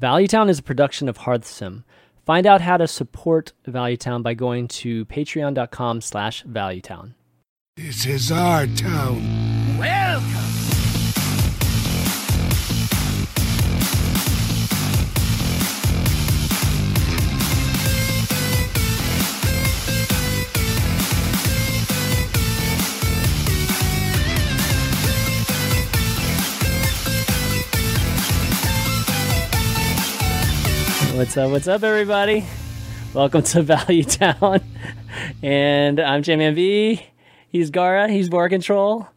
Valuetown is a production of Hearthsim. Find out how to support Valuetown by going to patreon.com slash valuetown. This is our town. Welcome. What's up? What's up, everybody? Welcome to Value Town. And I'm J-Man V. He's Gara. He's BoarControl.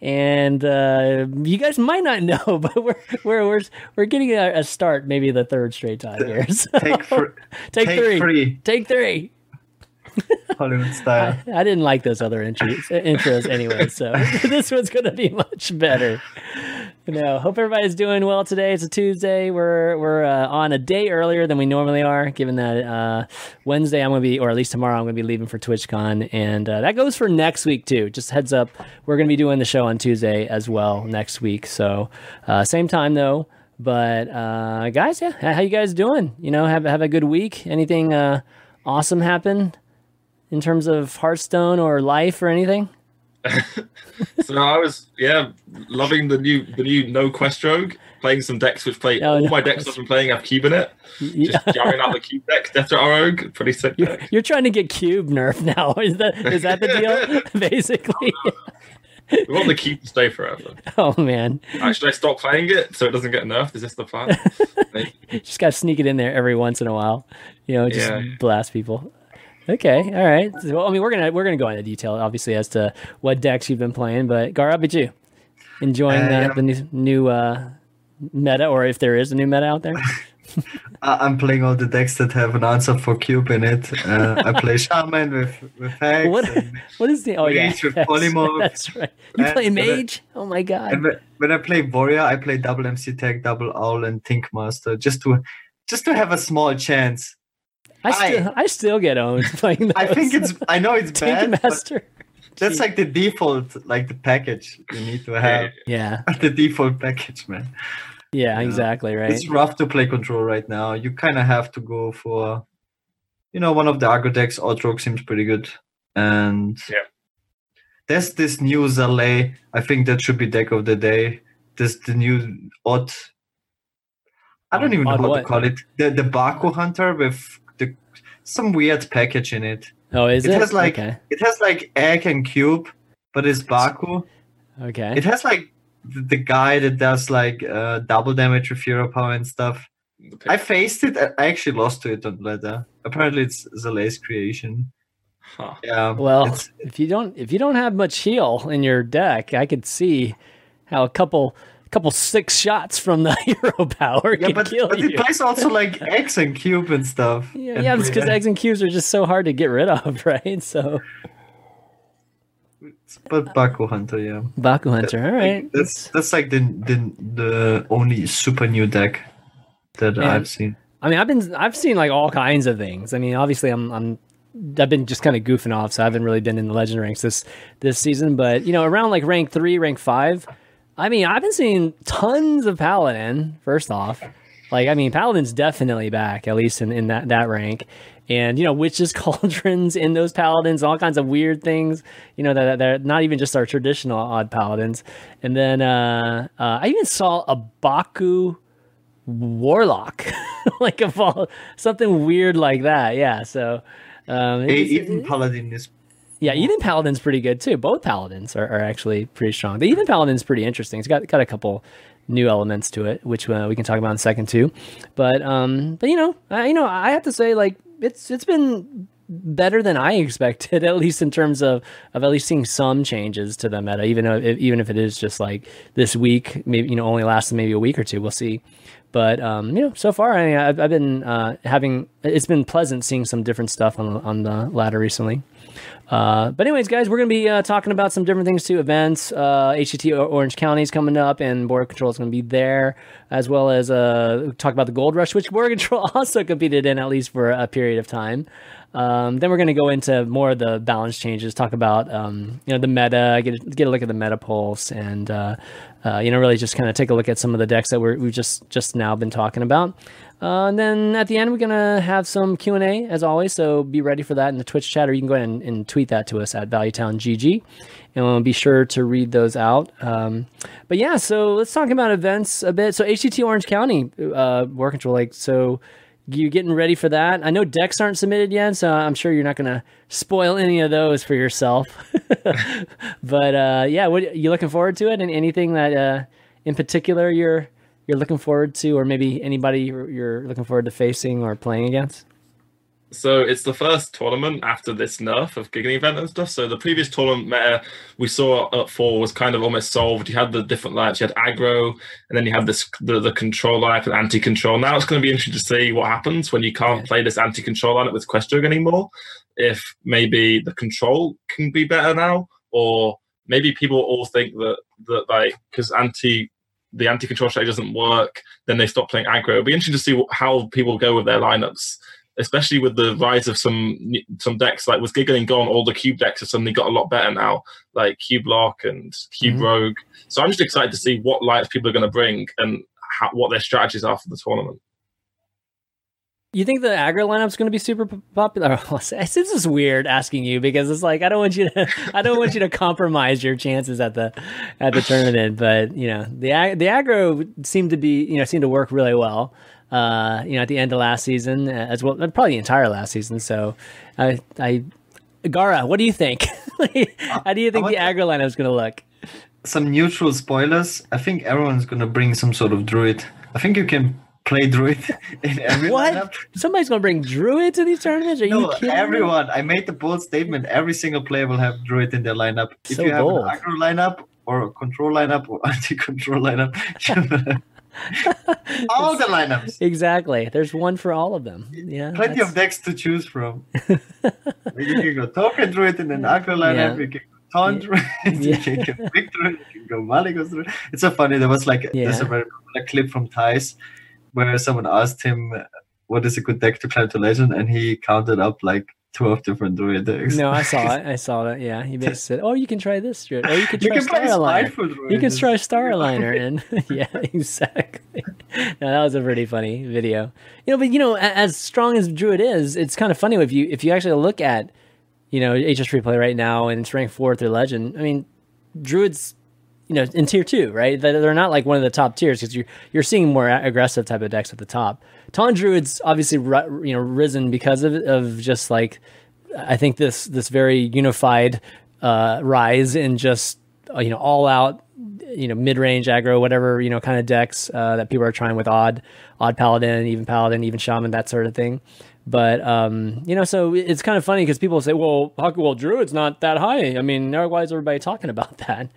And uh, you guys might not know, but we're we're we're, we're getting a, a start, maybe the third straight time here. So, Take, fr- take, take three. three. Take three. Hollywood style. I didn't like those other intros, intros anyway, so this one's going to be much better. You know, hope everybody's doing well today. It's a Tuesday. We're we're uh, on a day earlier than we normally are, given that uh, Wednesday I'm going to be, or at least tomorrow I'm going to be leaving for TwitchCon, and uh, that goes for next week too. Just heads up, we're going to be doing the show on Tuesday as well next week. So uh, same time though. But uh, guys, yeah, how you guys doing? You know, have have a good week. Anything uh, awesome happen in terms of Hearthstone or life or anything? so I was yeah loving the new the new no quest rogue playing some decks which play Oh, all no my decks I've been playing have cube in it Yeah. just jamming out the cube deck Death rogue pretty sick You're, you're trying to get cube nerf now. Is that is that the deal? Basically. we want the cube to stay forever Oh man. actually I stop playing it so it doesn't get nerfed is this the plan Just gotta sneak it in there every once in a while. You know, just Yeah. blast people. Okay, all right. Well, I mean, we're gonna we're gonna go into detail, obviously, as to what decks you've been playing. But Gar, how about you? Enjoying the, yeah. the new, new uh, meta, or if there is a new meta out there? I- I'm playing all the decks that have an answer for cube in it. Uh, I play Shaman with, with Hex. what what is the? Oh yeah, with that's, polymorph. that's right. You And play mage? Oh my god. when I play Warrior, I play double MC Tech, double Owl, and Tinkmaster just to just to have a small chance. I still I still get owned playing those. I think it's I know it's Tank bad, Master. that's like the default, like the package you need to have. Yeah, the default package, man. yeah, exactly right. It's rough to play control right now. You kind of have to go for, you know, one of the aggro decks. Outrogue seems pretty good, and Yeah. there's this new Zalae. I think that should be deck of the day. There's the new odd. I don't um, even know Odd how what? to call it. The the Baku Hunter with the some weird package in it. Oh, is It it? has like okay. it has like egg and cube, but it's Baku. Okay. It has like the, the guy that does like uh, double damage with hero power and stuff. The I faced it. I actually lost to it on ladder. Apparently, it's Zalae's creation. huh. Yeah. well, if you don't if you don't have much heal in your deck, I could see how a couple couple six shots from the hero power yeah, can but, kill but it plays also like X and cube and stuff. yeah, And yeah, it's because eggs and cubes are just so hard to get rid of, right? So But Baku Hunter, yeah. Baku Hunter, all right. That's that's like the the the only super new deck that. I've seen. I mean, I've been I've seen like all kinds of things. I mean, obviously, I'm I'm I've been just kind of goofing off, so I haven't really been in the legend ranks this this season. But you know, around like rank three, rank five, I mean, I've been seeing tons of paladin. First off, like I mean, paladin's definitely back, at least in, in that that rank. And you know, witches, cauldrons in those paladins, all kinds of weird things. You know, that they're not even just our traditional odd paladins. And then uh, uh, I even saw a Baku warlock like a fall something weird like that yeah so um Hey, even Paladin is yeah even paladin's pretty good too both paladins are, are actually pretty strong the even paladin's pretty interesting it's got got a couple new elements to it which uh, we can talk about in a second too but um but you know I, you know i have to say like it's it's been better than I expected, at least in terms of of at least seeing some changes to the meta, even if, even if it is just like this week, maybe you know only lasting maybe a week or two. We'll see. But um, you know, so far I mean, I've, I've been uh, having it's been pleasant seeing some different stuff on on the ladder recently. Uh, but anyways, guys, we're gonna be uh, talking about some different things too. Events, uh, Orange County is coming up, and BoarControl is gonna be there, as well as uh, talk about the Gold Rush, which BoarControl also competed in at least for a period of time. Um, then we're to go into more of the balance changes, talk about um, you know the meta, get get a look at the meta pulse, and uh, you know, really just kind of take a look at some of the decks that we're, we've just just now been talking about. Uh, and then at the end, we're gonna have some Q and A as always. So be ready for that in the Twitch chat, or you can go ahead and, and tweet that to us at ValueTownGG, and we'll be sure to read those out. Um, but yeah, so let's talk about events a bit. So HCT Orange County uh, War Control Lake. So you getting ready for that? I know decks aren't submitted yet, so I'm sure you're not gonna spoil any of those for yourself. but uh, yeah, what you looking forward to it? And anything that uh, in particular you're you're looking forward to, or maybe anybody you're looking forward to facing or playing against? So it's the first tournament after this nerf of Giggling event and stuff. So the previous tournament meta we saw at four was kind of almost solved. You had the different lineups. You had aggro, and then you had this the, the control lineup and anti-control. Now it's going to be interesting to see what happens when you can't play this anti-control lineup with Quest Rogue anymore. If maybe the control can be better now, or maybe people all think that that like because anti the anti-control strategy doesn't work, then they stop playing aggro. It'll be interesting to see how people go with their lineups especially with the rise of some some decks like with Giggling gone, all the cube decks have suddenly got a lot better now, like Cube Lock and Cube Mhm. Rogue. So I'm just excited to see what lights people are going to bring and how, what their strategies are for the tournament. You think the aggro lineup's going to be super p- popular? this is weird asking you because it's like I don't want you to I don't want you to compromise your chances at the at the tournament. But you know the the aggro seemed to be you know seemed to work really well. Uh, you know at the end of last season uh, as well, probably the entire last season. So I I Gara, what do you think? How do you think the aggro lineup's going to look? Some neutral spoilers. I think everyone's gonna bring some sort of druid. I think you can play druid in every What? lineup. Somebody's going to bring Druid to these tournaments? Are you No, kidding? me? everyone. I made the bold statement. Every single player will have druid in their lineup. If So you have bold. an aggro lineup or a control lineup or anti-control lineup, you all the lineups. Exactly. There's one for all of them. Yeah. Plenty that's- of decks to choose from. you can go token druid in an aggro lineup. Yeah. You can go taunt druid. Yeah. You can go big druid. You can go Malygos druid. It's so funny. There was like there's a very popular clip from Thijs where someone asked him what is a good deck to climb to legend, and he counted up like twelve different druid decks. No, I saw it. I saw it. Yeah, he basically said, "Oh, you can try this druid. Oh, you can You try can play Star Aligner. You can try Star Aligner." And yeah, exactly. No, that was a pretty funny video. You know, but you know, as strong as Druid is, it's kind of funny if you if you actually look at you know HSReplay right now and it's ranked fourth or legend. I mean, Druid's you know in tier two, right? They're they're not like one of the top tiers because you're you're seeing more aggressive type of decks at the top. Taunt Druid's obviously you know risen because of of just like I think this this very unified uh, rise in just uh, you know all out you know mid range aggro whatever you know kind of decks uh, that people are trying with odd odd paladin even paladin even shaman that sort of thing. But um, you know, so it's kind of funny because people say, "Well, how, well, druid's not that high." I mean, why is everybody talking about that?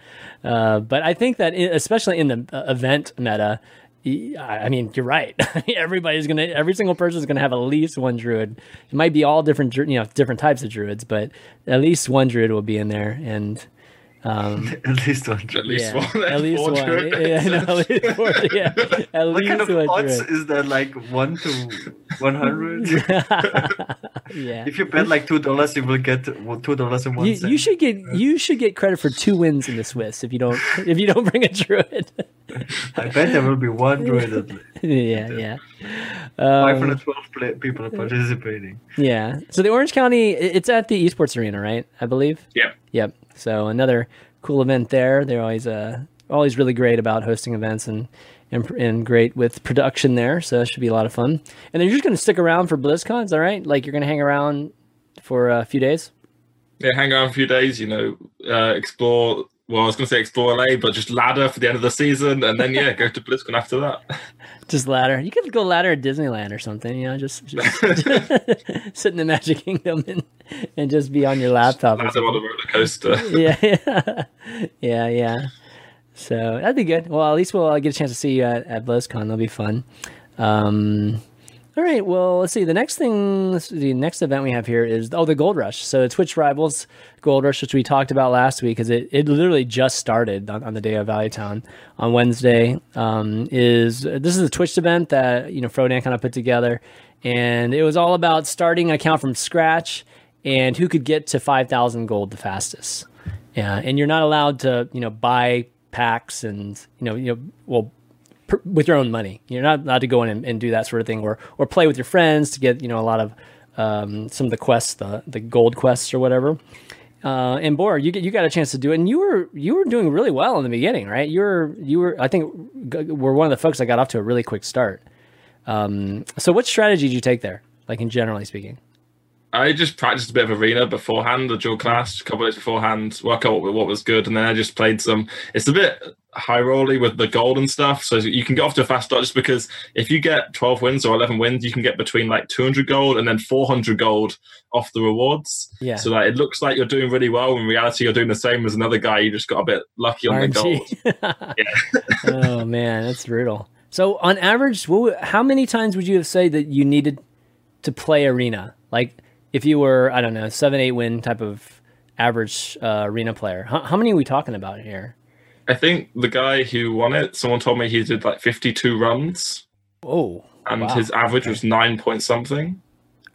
Uh, but I think that, especially in the uh, event meta, I I mean, you're right. Everybody's gonna, every single person is gonna have at least one druid. It might be all different, you know, different types of druids, but at least one druid will be in there. And um, At least one. At least yeah, one. at least one. druid Yeah, no, at least four, yeah, at What least kind of one odds druid. is that? Like one to one hundred. yeah. if you bet like two dollars, you will get two dollars and one You, you should get you should get credit for two wins in the Swiss if you don't if you don't bring a druid. I bet there will be one druid. At least. yeah, yeah. Five Um, hundred twelve play- people are participating. yeah. So the Orange County, it's at the Esports Arena, right? I believe. Yeah. Yep. So another cool event there. They're always uh always really great about hosting events and and, and great with production there. So it should be a lot of fun. And then you're just gonna stick around for BlizzCon, is that right? Like you're gonna hang around for a few days. yeah, hang around a few days, you know, uh, explore. Well, I was going to say explore LA, but just ladder for the end of the season, and then yeah, go to BlizzCon after that. Just ladder. You could go ladder at Disneyland or something. You know, just, just sit in the Magic Kingdom and, and just be on your laptop. or Ladder on a roller coaster. yeah, yeah, yeah, yeah. So that'd be good. Well, at least we'll uh, get a chance to see you at, at BlizzCon. That'll be fun. Um, all right. Well, let's see. The next thing, the next event we have here is oh the Gold Rush. So Twitch Rivals Gold Rush, which we talked about last week, because it, it literally just started on, on the day of Value Town on Wednesday. Um, is this is a Twitch event that you know Frodan kind of put together, and it was all about starting an account from scratch and who could get to five thousand gold the fastest. Yeah, and you're not allowed to, you know, buy packs and you know you know well with your own money. You're not allowed to go in and, and, do that sort of thing, or or play with your friends to get you know a lot of um, some of the quests, the the gold quests or whatever. Uh, and Bor, you you got a chance to do it, and you were you were doing really well in the beginning, right? You were you were I think were one of the folks that got off to a really quick start. Um, so, what strategy did you take there, like in generally speaking? I just practiced a bit of arena beforehand, the dual class, a couple of days beforehand, work out what, was good, and then I just played some. It's a bit high rolly with the gold and stuff, so you can get off to a fast start just because if you get 12 wins or 11 wins, you can get between like 200 gold and then 400 gold off the rewards. Yeah. So that it looks like you're doing really well. In reality, you're doing the same as another guy. You just got a bit lucky on RNG. the gold. oh man, that's brutal. So on average, how many times would you have said that you needed to play arena? Like if you were, I don't know, seven, eight win type of average uh, arena player, how, how many are we talking about here? I think the guy who won it, someone told me he did like 52 runs. Oh. And wow. his average okay. was nine point something.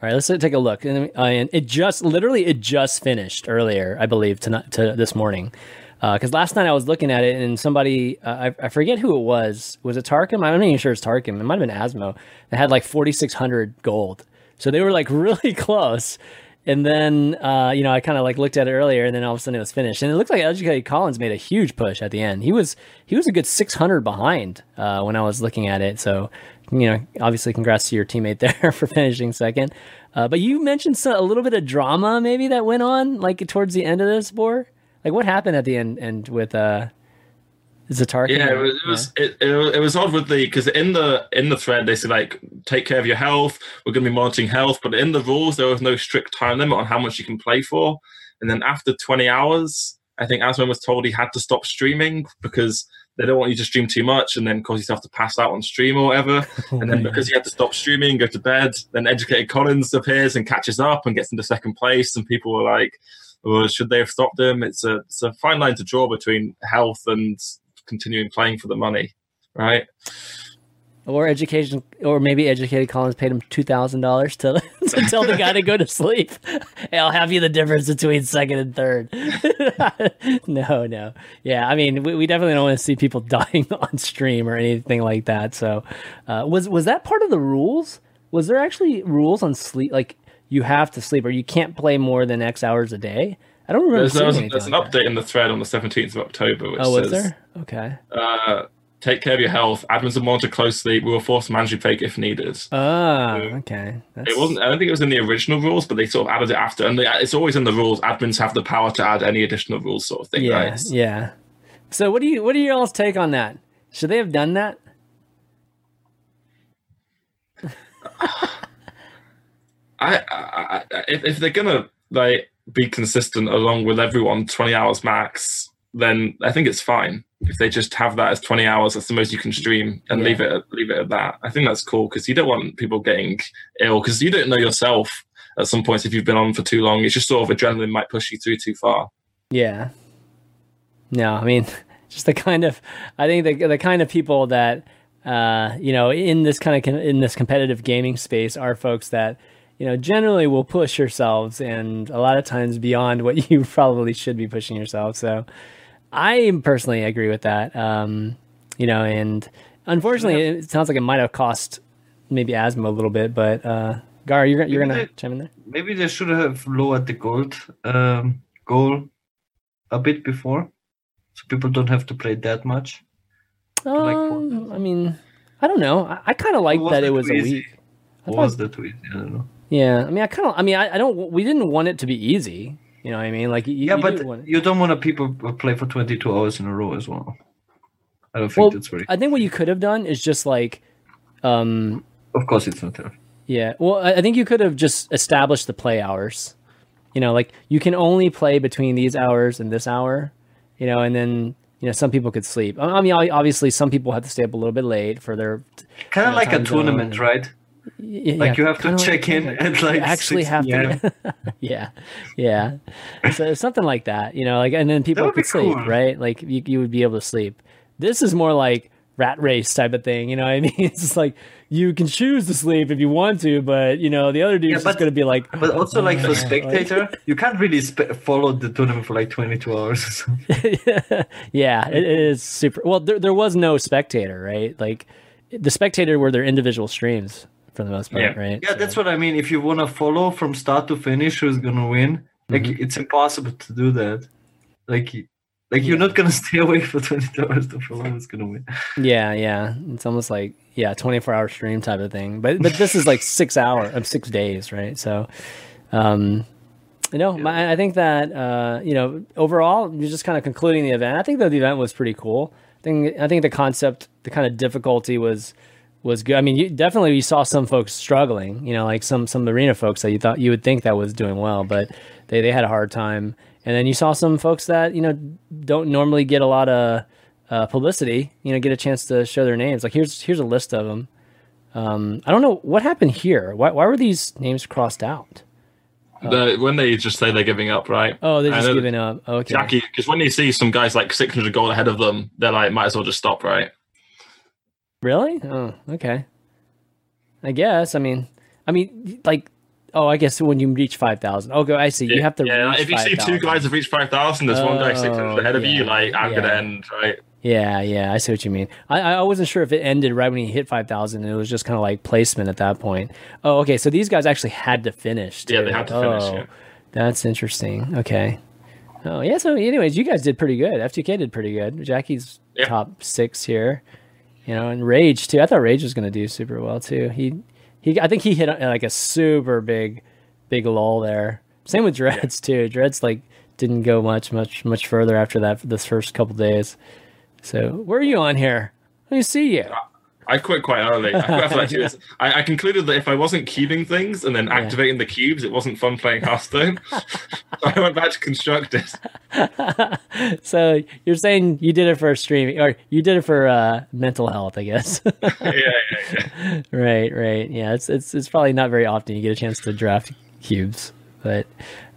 All right, let's take a look. And, uh, and it just literally it just finished earlier, I believe, tonight to this morning. Because uh, last night I was looking at it and somebody, uh, I, I, forget who it was. Was it Tarkim? I'm not even sure it's Tarkim. It might have been Asmo. That had like 4,600 gold. So they were like really close. And then, uh, you know, I kind of like looked at it earlier, and then all of a sudden it was finished. And it looked like Educated Collins made a huge push at the end. He was he was a good 600 behind uh, when I was looking at it. So, you know, obviously, congrats to your teammate there for finishing second. Uh, but you mentioned a little bit of drama maybe that went on like towards the end of this, Bor. Like what happened at the end and with uh Zatarkin? Yeah, it was it was, yeah. It, it, it, was odd with the because in the in the thread they said like take care of your health. We're going to be monitoring health, but in the rules there was no strict time limit on how much you can play for. And then after 20 hours, I think Asman was told he had to stop streaming because they don't want you to stream too much and then cause yourself to pass out on stream or whatever. Oh, and then because he had to stop streaming, go to bed, then Educated Collins appears and catches up and gets into second place, and people were like, or should they have stopped him? It's a it's a fine line to draw between health and continuing playing for the money, right? Or education, or maybe educated Collins paid him two thousand dollars to to tell the guy to go to sleep. Hey, I'll have you the difference between second and third. no, no, yeah. I mean, we, we definitely don't want to see people dying on stream or anything like that. So, uh, was was that part of the rules? Was there actually rules on sleep? Like you have to sleep or you can't play more than X hours a day? I don't remember. There's, there's, there's like an update in the thread on the 17th of October. Which oh, was there? Okay. Uh, take care of your health. Admins will monitor closely. We will force manage your fake if needed. Ah, so okay. That's... It wasn't. I don't think it was in the original rules, but they sort of added it after. And they, it's always in the rules. Admins have the power to add any additional rules, sort of thing. Yeah, right? yeah. So, what do you what do you all's take on that? Should they have done that? I, I, if, if they're gonna like be consistent along with everyone 20 hours max then i think it's fine. If they just have that as 20 hours that's the most you can stream and yeah. leave it leave it at that. I think that's cool because you don't want people getting ill because you don't know yourself at some points if you've been on for too long. It's just sort of adrenaline might push you through too far. Yeah. No i mean just the kind of i think the, the kind of people that uh you know in this kind of in this competitive gaming space are folks that you know, generally will push yourselves and a lot of times beyond what you probably should be pushing yourself. So I personally agree with that. Um, you know, and unfortunately, yeah. it sounds like it might have cost maybe Asthma a little bit, but uh, Gar, you're, you're going to chime in there? Maybe they should have lowered the gold um, goal a bit before so people don't have to play that much. Um, like I mean, I don't know. I, I kind of like that it was a week. was the tweet? I don't know. Yeah, I mean, I kind of, I mean, I, I, don't. We didn't want it to be easy. You know what I mean? Like, you, yeah, you but want you don't want to people play for twenty two hours in a row as well. I don't think well, that's very. I think what you could have done is just like, um, of course, it's not there. Yeah, well, I think you could have just established the play hours. You know, like you can only play between these hours and this hour. You know, and then you know some people could sleep. I mean, obviously, some people have to stay up a little bit late for their kind of you know, like a tournament, and, right? Yeah, like you have to check like, in and like actually have to. yeah, yeah. So something like that, you know, like and then people could sleep, cool. right? Like you, you would be able to sleep. This is more like rat race type of thing. You know what I mean? It's just like you can choose to sleep if you want to, but you know the other dude's Yeah, just but- going to be like, But also, like for Like- spectator, you can't really spe- follow the tournament for like 22 hours. or something. yeah, it is super. Well, there there was no spectator, right? Like the spectator were their individual streams for the most part, Yeah. right? yeah, that's what I mean. If you want to follow from start to finish who's gonna win, like Mm-hmm. it's impossible to do that. Like, like you're not gonna stay awake for 22 hours to follow who's gonna win. Yeah, yeah. It's almost like yeah, twenty four hour stream type of thing. But but this is like six hour of six days, right? So, um, you know, my, I think that uh, you know, overall, you're just kind of concluding the event. I think that the event was pretty cool. I think I think the concept, the kind of difficulty was was good. I mean, you, definitely you saw some folks struggling. You know, like some some arena folks that you thought you would think that was doing well, but they they had a hard time. And then you saw some folks that you know don't normally get a lot of uh, publicity. You know, get a chance to show their names. Like here's here's a list of them. Um, I don't know what happened here. Why why were these names crossed out? The, when they just say they're giving up, right? Oh, they're just giving up. Okay. Jackie, because when you see some guys like 600 goal ahead of them, they're like, might as well just stop, right? Really? Oh, okay. I guess. I mean, I mean, like, oh, I guess when you reach five thousand. Okay, I see. You have to. Yeah, if you see two 5,000. guys have reached 5,000, there's one guy Oh, 600 ahead of you, like, I'm going to end, right? Yeah, yeah, I see what you mean. I, I wasn't sure if it ended right when he hit five thousand. It was just kind of like placement at that point. Oh, okay. So these guys actually had to finish. Yeah, they too. had to finish, Oh, yeah. That's interesting. Okay. Oh yeah. So, anyways, you guys did pretty good. FTK did pretty good. Jackie's Yeah. top six here. You know, and Rage too. I thought Rage was going to do super well too. He, he. I think he hit uh, like a super big, big lull there. Same with Dreads too. Dreads like didn't go much, much, much further after that. This first couple days. So where are you on here? Let me see you. I quit quite early. I, quit after like two. I, I concluded that if I wasn't cubing things and then activating the cubes, it wasn't fun playing Hearthstone. so I went back to constructed. So you're saying you did it for streaming, or you did it for uh, mental health, I guess. yeah, yeah, yeah. right, right. Yeah, it's it's it's probably not very often you get a chance to draft cubes, but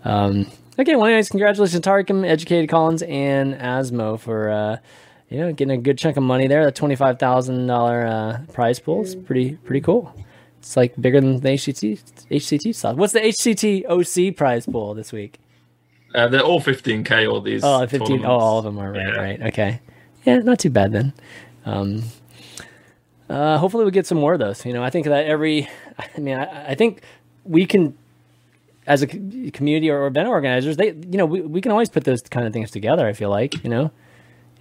um, okay. Well, anyways, congratulations to Tarkim, Educated Collins, and Asmo for uh, you know getting a good chunk of money there. The twenty five thousand dollar uh, prize pool is pretty pretty cool. It's like bigger than the HCT HCT stuff. What's the HCT OC prize pool this week? Uh, they're all 15k, all these. Oh, 15. Oh, all of them are right. Yeah. Right. Okay. Yeah, not too bad then. Um, uh, hopefully we get some more of those. You know, I think that every, I mean, I, I think we can, as a community or event organizers, they, you know, we, we can always put those kind of things together. I feel like, you know,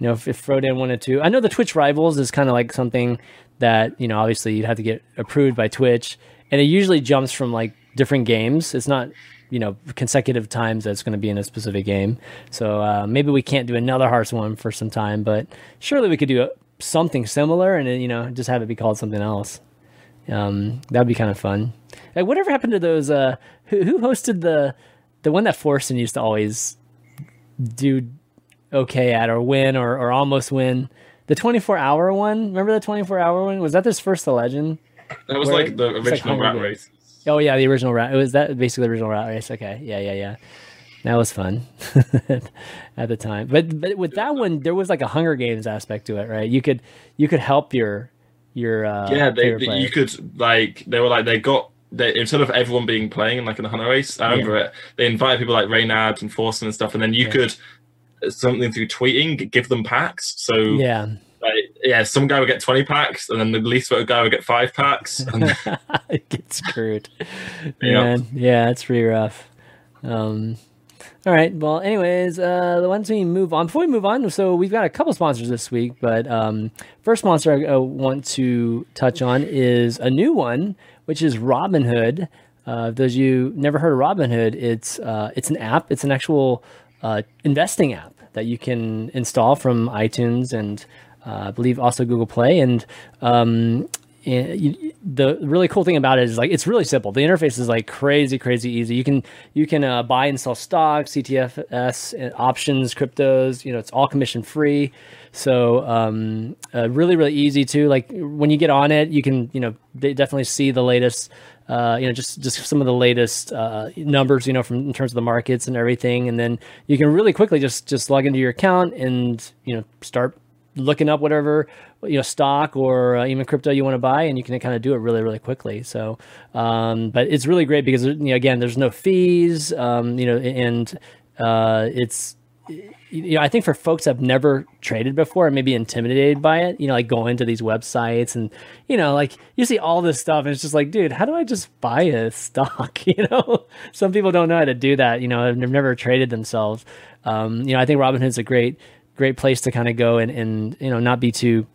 you know, if, if Frodan wanted to, I know the Twitch rivals is kind of like something that, you know, obviously you'd have to get approved by Twitch and it usually jumps from like different games. It's not, you know, consecutive times that's going to be in a specific game. So uh, maybe we can't do another Hearts one for some time, but surely we could do something similar and, you know, just have it be called something else. Um, that'd be kind of fun. Like, whatever happened to those? Uh, who, who hosted the the one that Forsen used to always do okay at or win or, or almost win? The twenty four hour one. Remember the twenty four hour one? Was that this first the legend? That was Where- like the it's like original rat race. Oh yeah, the original rat. It was that basically the original rat race. Okay, yeah, yeah, yeah. That was fun at the time. But but with that one, there was like a Hunger Games aspect to it, right? You could you could help your your uh, yeah, they, they- you could like they were like they got they instead of everyone being playing in like in the hunter race. I remember it. They invited people like Reynad and Forsen and stuff, and then you Yeah. could something through tweeting give them packs. So yeah, like, yeah, some guy would get twenty packs, and then the least voted guy would get five packs. And get screwed. Yeah. Yeah, it's pretty rough. Um, all right. Well, anyways, uh, the ones we move on before we move on. So we've got a couple sponsors this week, but um, first sponsor I uh, want to touch on is a new one, which is Robinhood. Uh, those of you never heard of Robinhood, it's uh, it's an app. It's an actual uh, investing app that you can install from iTunes and uh, I believe also Google Play. And um, and you, the really cool thing about it is like it's really simple. The interface is like crazy, crazy easy. You can you can uh, buy and sell stocks, ETFs, uh, options, cryptos. You know, it's all commission free. So um, uh, really, really easy too. Like when you get on it, you can you know de- definitely see the latest. Uh, you know, just just some of the latest uh, numbers, you know, from in terms of the markets and everything, and then you can really quickly just just log into your account and you know start looking up whatever you know stock or uh, even crypto you want to buy, and you can kind of do it really really quickly. So, um, but it's really great because you know, again, there's no fees, um, you know, and uh, it's you know, I think for folks that have never traded before and maybe intimidated by it, you know, like going to these websites and, you know, like you see all this stuff and it's just like, dude, how do I just buy a stock? You know, some people don't know how to do that, you know, they've never traded themselves. Um, you know, I think Robinhood's a great, great place to kind of go and, and, you know, not be too,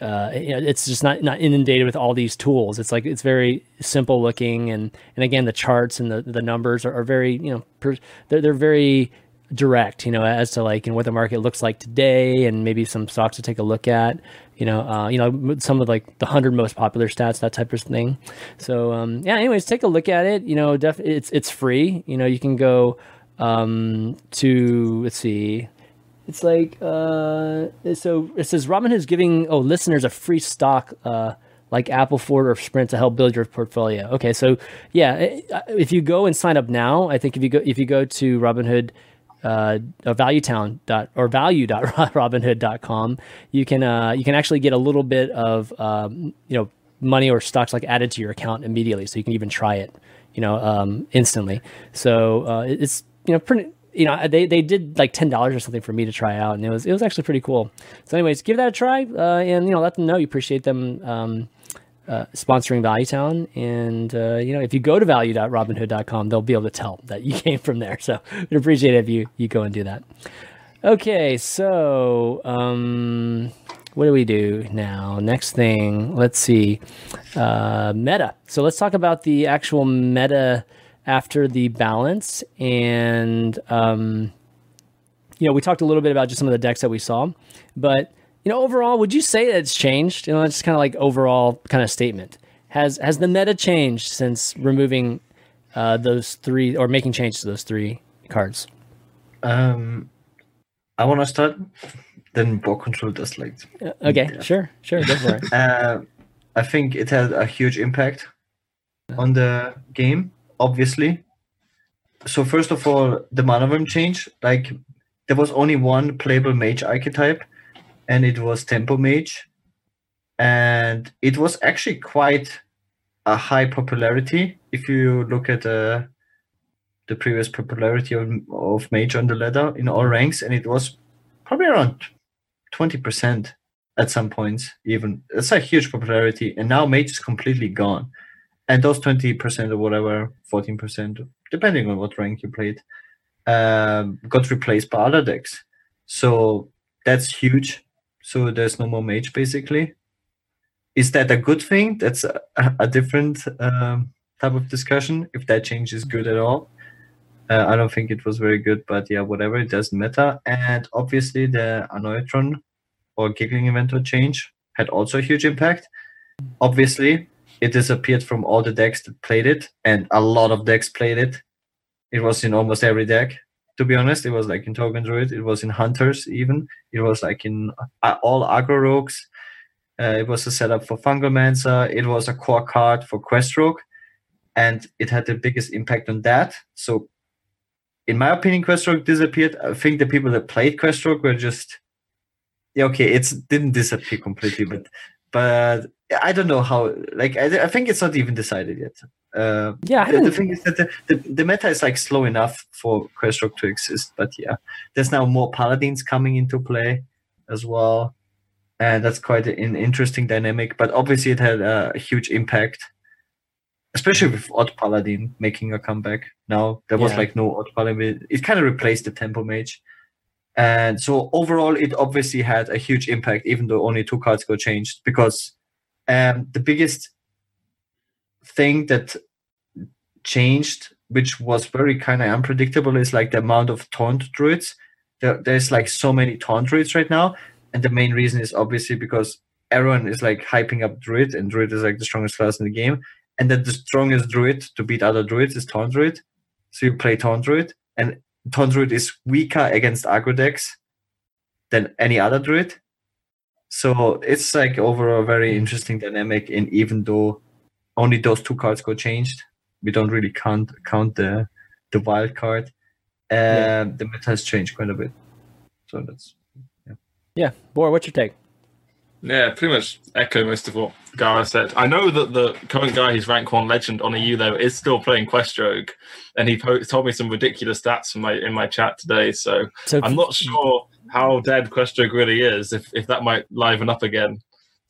uh, it's just not, not inundated with all these tools. It's like, it's very simple looking. And, and again, the charts and the, the numbers are, are very, you know, per, they're, they're very, direct, you know, as to like you know, what the market looks like today, and maybe some stocks to take a look at. You know, uh, you know, some of like the hundred most popular stats, that type of thing. So um, yeah, anyways, take a look at it. You know, def- it's it's free. You know, you can go um, to let's see. It's like uh, so. It says Robinhood is giving oh listeners a free stock uh, like Apple, Ford, or Sprint to help build your portfolio. Okay, so yeah, if you go and sign up now, I think if you go if you go to Robinhood uh, valuetown dot or value.robinhood.com you can uh, you can actually get a little bit of um, you know money or stocks like added to your account immediately so you can even try it you know um, instantly. So uh, it's you know pretty you know they, they did like ten dollars or something for me to try out and it was it was actually pretty cool. So anyways give that a try uh, and you know let them know you appreciate them um, uh, sponsoring Valuetown. And, uh, you know, if you go to value.robinhood.com, they'll be able to tell that you came from there. So we'd appreciate it if you, you go and do that. Okay, so um, what do we do now? Next thing, let's see. Uh, meta. So let's talk about the actual meta after the balance. And, um, you know, we talked a little bit about just some of the decks that we saw, but you know, overall, would you say that it's changed? You know, it's kind of like overall kind of statement. Has has the meta changed since removing uh, those three or making changes to those three cards? Um, I want to start. Then BoarControl does like. Uh, okay, yeah. sure, sure, go for it. uh, I think it had a huge impact on the game. Obviously, so first of all, the mana wyrm change. Like there was only one playable mage archetype and it was Tempo Mage. And it was actually quite a high popularity if you look at uh, the previous popularity of, of Mage on the ladder in all ranks, and it was probably around 20% at some points, even. It's a huge popularity, and now Mage is completely gone. And those 20% or whatever, 14%, depending on what rank you played, um, got replaced by other decks. So that's huge so there's no more mage basically. Is that a good thing? That's a, a different um, type of discussion. If that change is good at all, uh, I don't think it was very good, but yeah, whatever. It doesn't matter. And obviously, the Annoytron or Giggling Inventor change had also a huge impact. Obviously, it disappeared from all the decks that played it, and a lot of decks played it. It was in almost every deck to be honest. It was like in Token Druid, it was in Hunters even. It was like in uh, all aggro rogues. Uh, it was a setup for Fungalmancer. It was a core card for Quest Rogue, and it had the biggest impact on that. So, in my opinion, Quest Rogue disappeared. I think the people that played Quest Rogue were just yeah, okay. It didn't disappear completely, but but I don't know how. Like I, I think it's not even decided yet. Uh, yeah, the, the, thing is that the, the, the, meta is like slow enough for Quest Rogue to exist, but yeah, there's now more paladins coming into play as well, and that's quite an interesting dynamic. But obviously, it had a huge impact, especially with Odd Paladin making a comeback. Now there was yeah. like no Odd Paladin; it kind of replaced the Tempo Mage. And so overall, it obviously had a huge impact, even though only two cards got changed. Because um, the biggest thing that changed, which was very kind of unpredictable, is like the amount of taunt druids. There, there's like so many taunt druids right now, and the main reason is obviously because everyone is like hyping up druid, and druid is like the strongest class in the game, and that the strongest druid to beat other druids is taunt druid. So you play taunt druid, and taunt druid is weaker against aggro decks than any other druid. So it's like overall very interesting dynamic. And even though only those two cards got changed. We don't really count count the the wild card. Uh, yeah. The meta has changed quite a bit. So that's yeah. Yeah, Bor, what's your take? Yeah, pretty much echo most of what Gara said. I know that the current guy who's rank one legend on EU though is still playing Quest Rogue, and he po- told me some ridiculous stats in my in my chat today. So, So I'm not sure how dead Quest Rogue really is. If if that might liven up again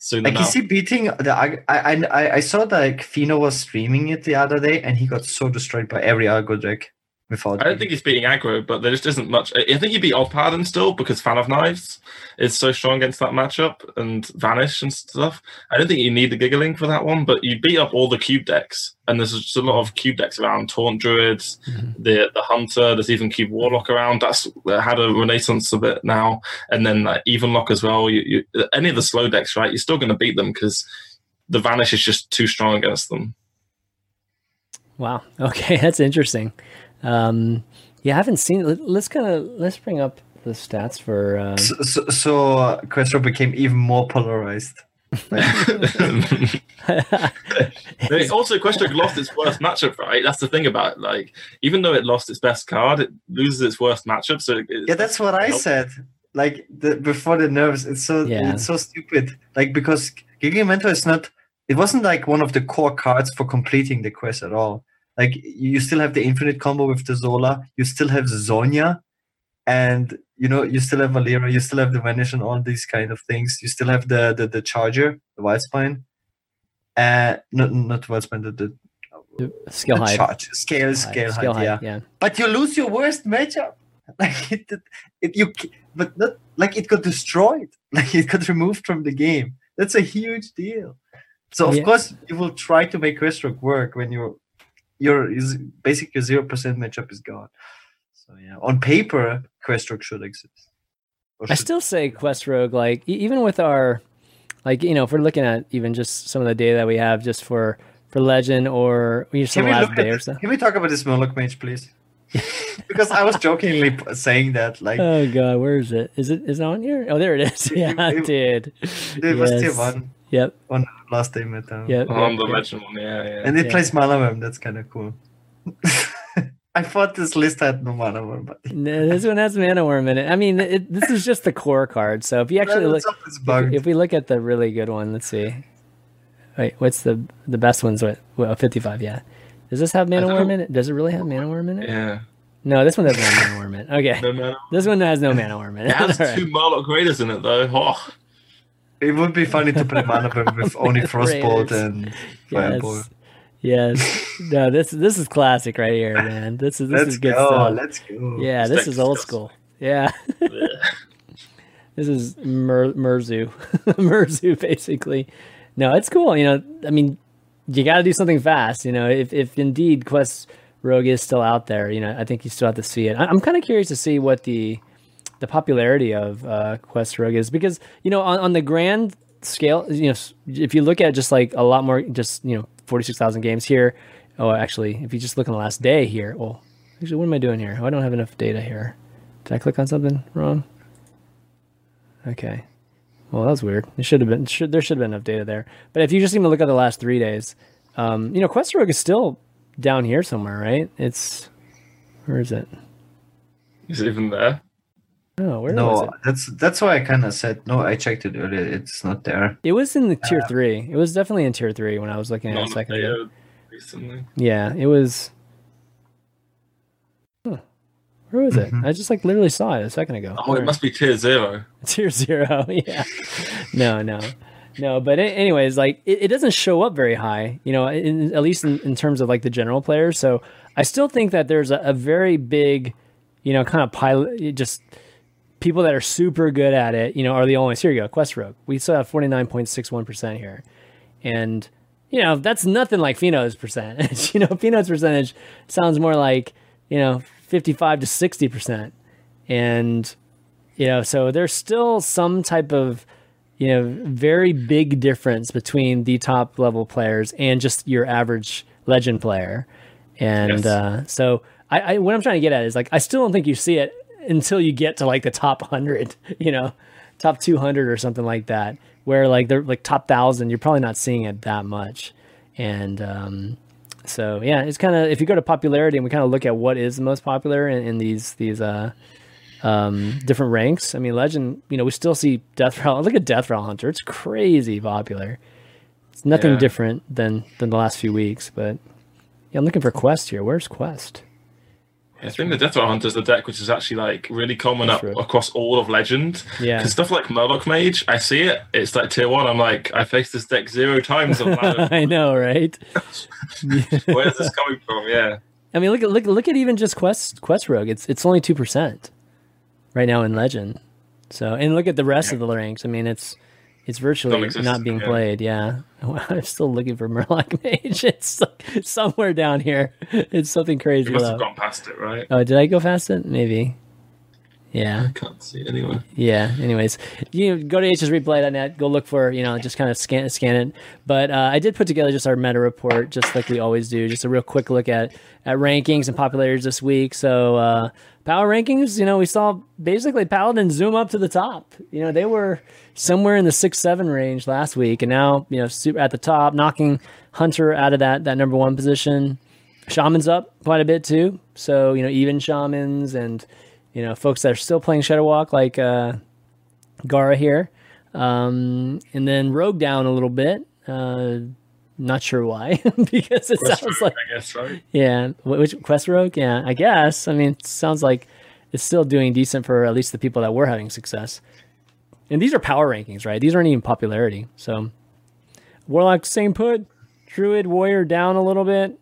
soon Like enough. is he beating the? I I I, I saw that like Feno was streaming it the other day, and he got so destroyed by every aggro deck without. I don't think he's beating aggro, but there just isn't much. I I think you beat Oddpaladin still because Fan of Knives is so strong against that matchup and Vanish and stuff. I don't think you need the Giggling for that one, but you beat up all the cube decks, and there's just a lot of cube decks around. Taunt Druids, the the Hunter, there's even Cube Warlock around. That's uh, had a renaissance a bit now, and then like, Even Lock as well. You, you, any of the slow decks, right? You're still going to beat them because the Vanish is just too strong against them. Wow. Okay, that's interesting. Um, yeah, I haven't seen. let- Let's kind of let's bring up the stats for. Um, So, so, so uh, Quest became even more polarized. It also, Questro lost its worst matchup, right? That's the thing about it. Like, even though it lost its best card, it loses its worst matchup. So, it, Yeah, that's what I Nope. said. Like the before the nerves, it's so Yeah. it's so stupid. Like because Giga Mentor is not. It wasn't like one of the core cards for completing the quest at all. Like you still have the infinite combo with the Zola. You still have Sonya, and you know you still have Valeera. You still have the Vanish and all these kind of things. You still have the the, the Charger, the Wildspine. Uh, not not Wildspine. The, the, skill the height. charge scale scale, skill height, yeah Yeah. but you lose your worst matchup. Like it, it, you, but not like it got destroyed. Like it got removed from the game. That's a huge deal. So of Yeah. course you will try to make Questrock work when your your is basically your zero percent matchup is gone. So yeah, on paper, Quest Rogue should exist. Or I still say Quest Rogue, like even with our, like you know, if we're looking at even just some of the data that we have just for for Legend or we just Can the last day or so. can we talk about this Murloc mage, please? because I was jokingly saying that, like, Oh god, where is it? Is it is it on here? Oh, there it is. Yeah, it- dude. it was tier Yes. one Yep. on last day meta. Yep. Oh, I'm yep, the yep. legend one. Yeah, yeah. And it Yeah. plays mana wyrm. That's kind of cool. I thought this list had no mana wyrm, but No, this one has mana wyrm in it. I mean, it, this is just the core card. So if you actually look, it's, it's if, if we look at the really good one, let's see. Wait, what's the the best ones? What? Well, uh, fifty-five. Yeah. Does this have mana wyrm in it? Does it really have mana wyrm in it? yeah. No, this one doesn't have mana wyrm in it. Okay, No, no. this one has no mana wyrm in It it. has All right. two Murloc Raiders in it, though. Oh, it would be funny to play mana wyrm with only frostbolt Raiders. and fireball. Yes. Yes. No, this this is classic right here, man. This is this Let's is good go. stuff. Let's go. Yeah, This this is old disgusting. school. Yeah. this is Mer- Merzu. Merzu, basically. No, it's cool. You know, I mean, you got to do something fast. You know, if, if indeed Quest Rogue is still out there, you know, I think you still have to see it. I- I'm kind of curious to see what the the popularity of uh, Quest Rogue is because you know on, on the grand scale, you know, if you look at just like a lot more, just you know, forty six thousand games here. Oh, actually, if you just look on the last day here, well, actually, what am I doing here? Oh, I don't have enough data here. Did I click on something wrong? Okay. Well, that was weird. It should have been. Should, there should have been enough data there. But if you just even look at the last three days, um, you know, Quest Rogue is still down here somewhere, right? It's where is it? is it even there? Oh, where was No, it? that's that's why I kind of said no. I checked it earlier. It's not there. It was in the uh, tier three. It was definitely in tier three when I was looking at it a second ago. recently. Yeah, it was. Huh. Where was it? Mm-hmm. I just like literally saw it a second ago. Oh, it must be tier zero. tier zero. Yeah. no, no, no. But a- anyways, like it, it doesn't show up very high. You know, in, at least in, in terms of like the general players. So I still think that there's a, a very big, you know, kind of pilot. Just people that are super good at it. You know, are the only ones. Here you go, Quest Rogue. We still have forty nine point six one percent here, and you know that's nothing like Feno's percentage. you know, Feno's percentage sounds more like you know fifty five to sixty percent, and you know so there's still some type of you know very big difference between the top level players and just your average legend player and Yes. uh, so I, I what i'm trying to get at is like i still don't think you see it until you get to like the top 100 you know top 200 or something like that where like they're like top 1000 you're probably not seeing it that much and um so yeah it's kind of if you go to popularity and we kind of look at what is the most popular in, in these these uh um, different ranks. I mean, Legend, you know, we still see Death Rattle. Look at Death Rattle Hunter; it's crazy popular. It's nothing Yeah. different than than the last few weeks, but yeah, I'm looking for Quest here. Where's Quest? I think the Death Rattle Hunter is the deck which is actually like really common up right. across all of Legend. Yeah. Because stuff like Murloc Mage, I see it. It's like tier one. I'm like, I faced this deck zero times. I know, right? where's this coming from? Yeah. I mean, look at look look at even just Quest Quest Rogue. It's it's only two percent right now in Legend. So and look at the rest of the ranks. I mean, it's it's virtually not being yeah. played. Yeah, I'm still looking for Murloc Mage. It's like somewhere down here. It's something crazy. You must low. have gone past it, right? Oh, did I go past it? Maybe. Yeah. I can't see it anyway. Yeah. Anyways, you know, go to hsreplay.net. Go look for you know just kind of scan scan it. But uh, I did put together just our meta report, just like we always do, just a real quick look at at rankings and popularities this week. So uh, power rankings, you know, we saw basically Paladin zoom up to the top. You know, they were somewhere in the six seven range last week, and now you know super at the top, knocking Hunter out of that that number one position. Shaman's up quite a bit too. So you know, even shamans and you know folks that are still playing Shudderwock like uh, Gara here, um, and then Rogue down a little bit. Uh, not sure why, because it Quest sounds Rogue, like I guess, right? yeah, which Quest Rogue? Yeah, I guess. I mean, it sounds like it's still doing decent for at least the people that were having success. And these are power rankings, right? These aren't even popularity. So, Warlock same put, Druid Warrior down a little bit,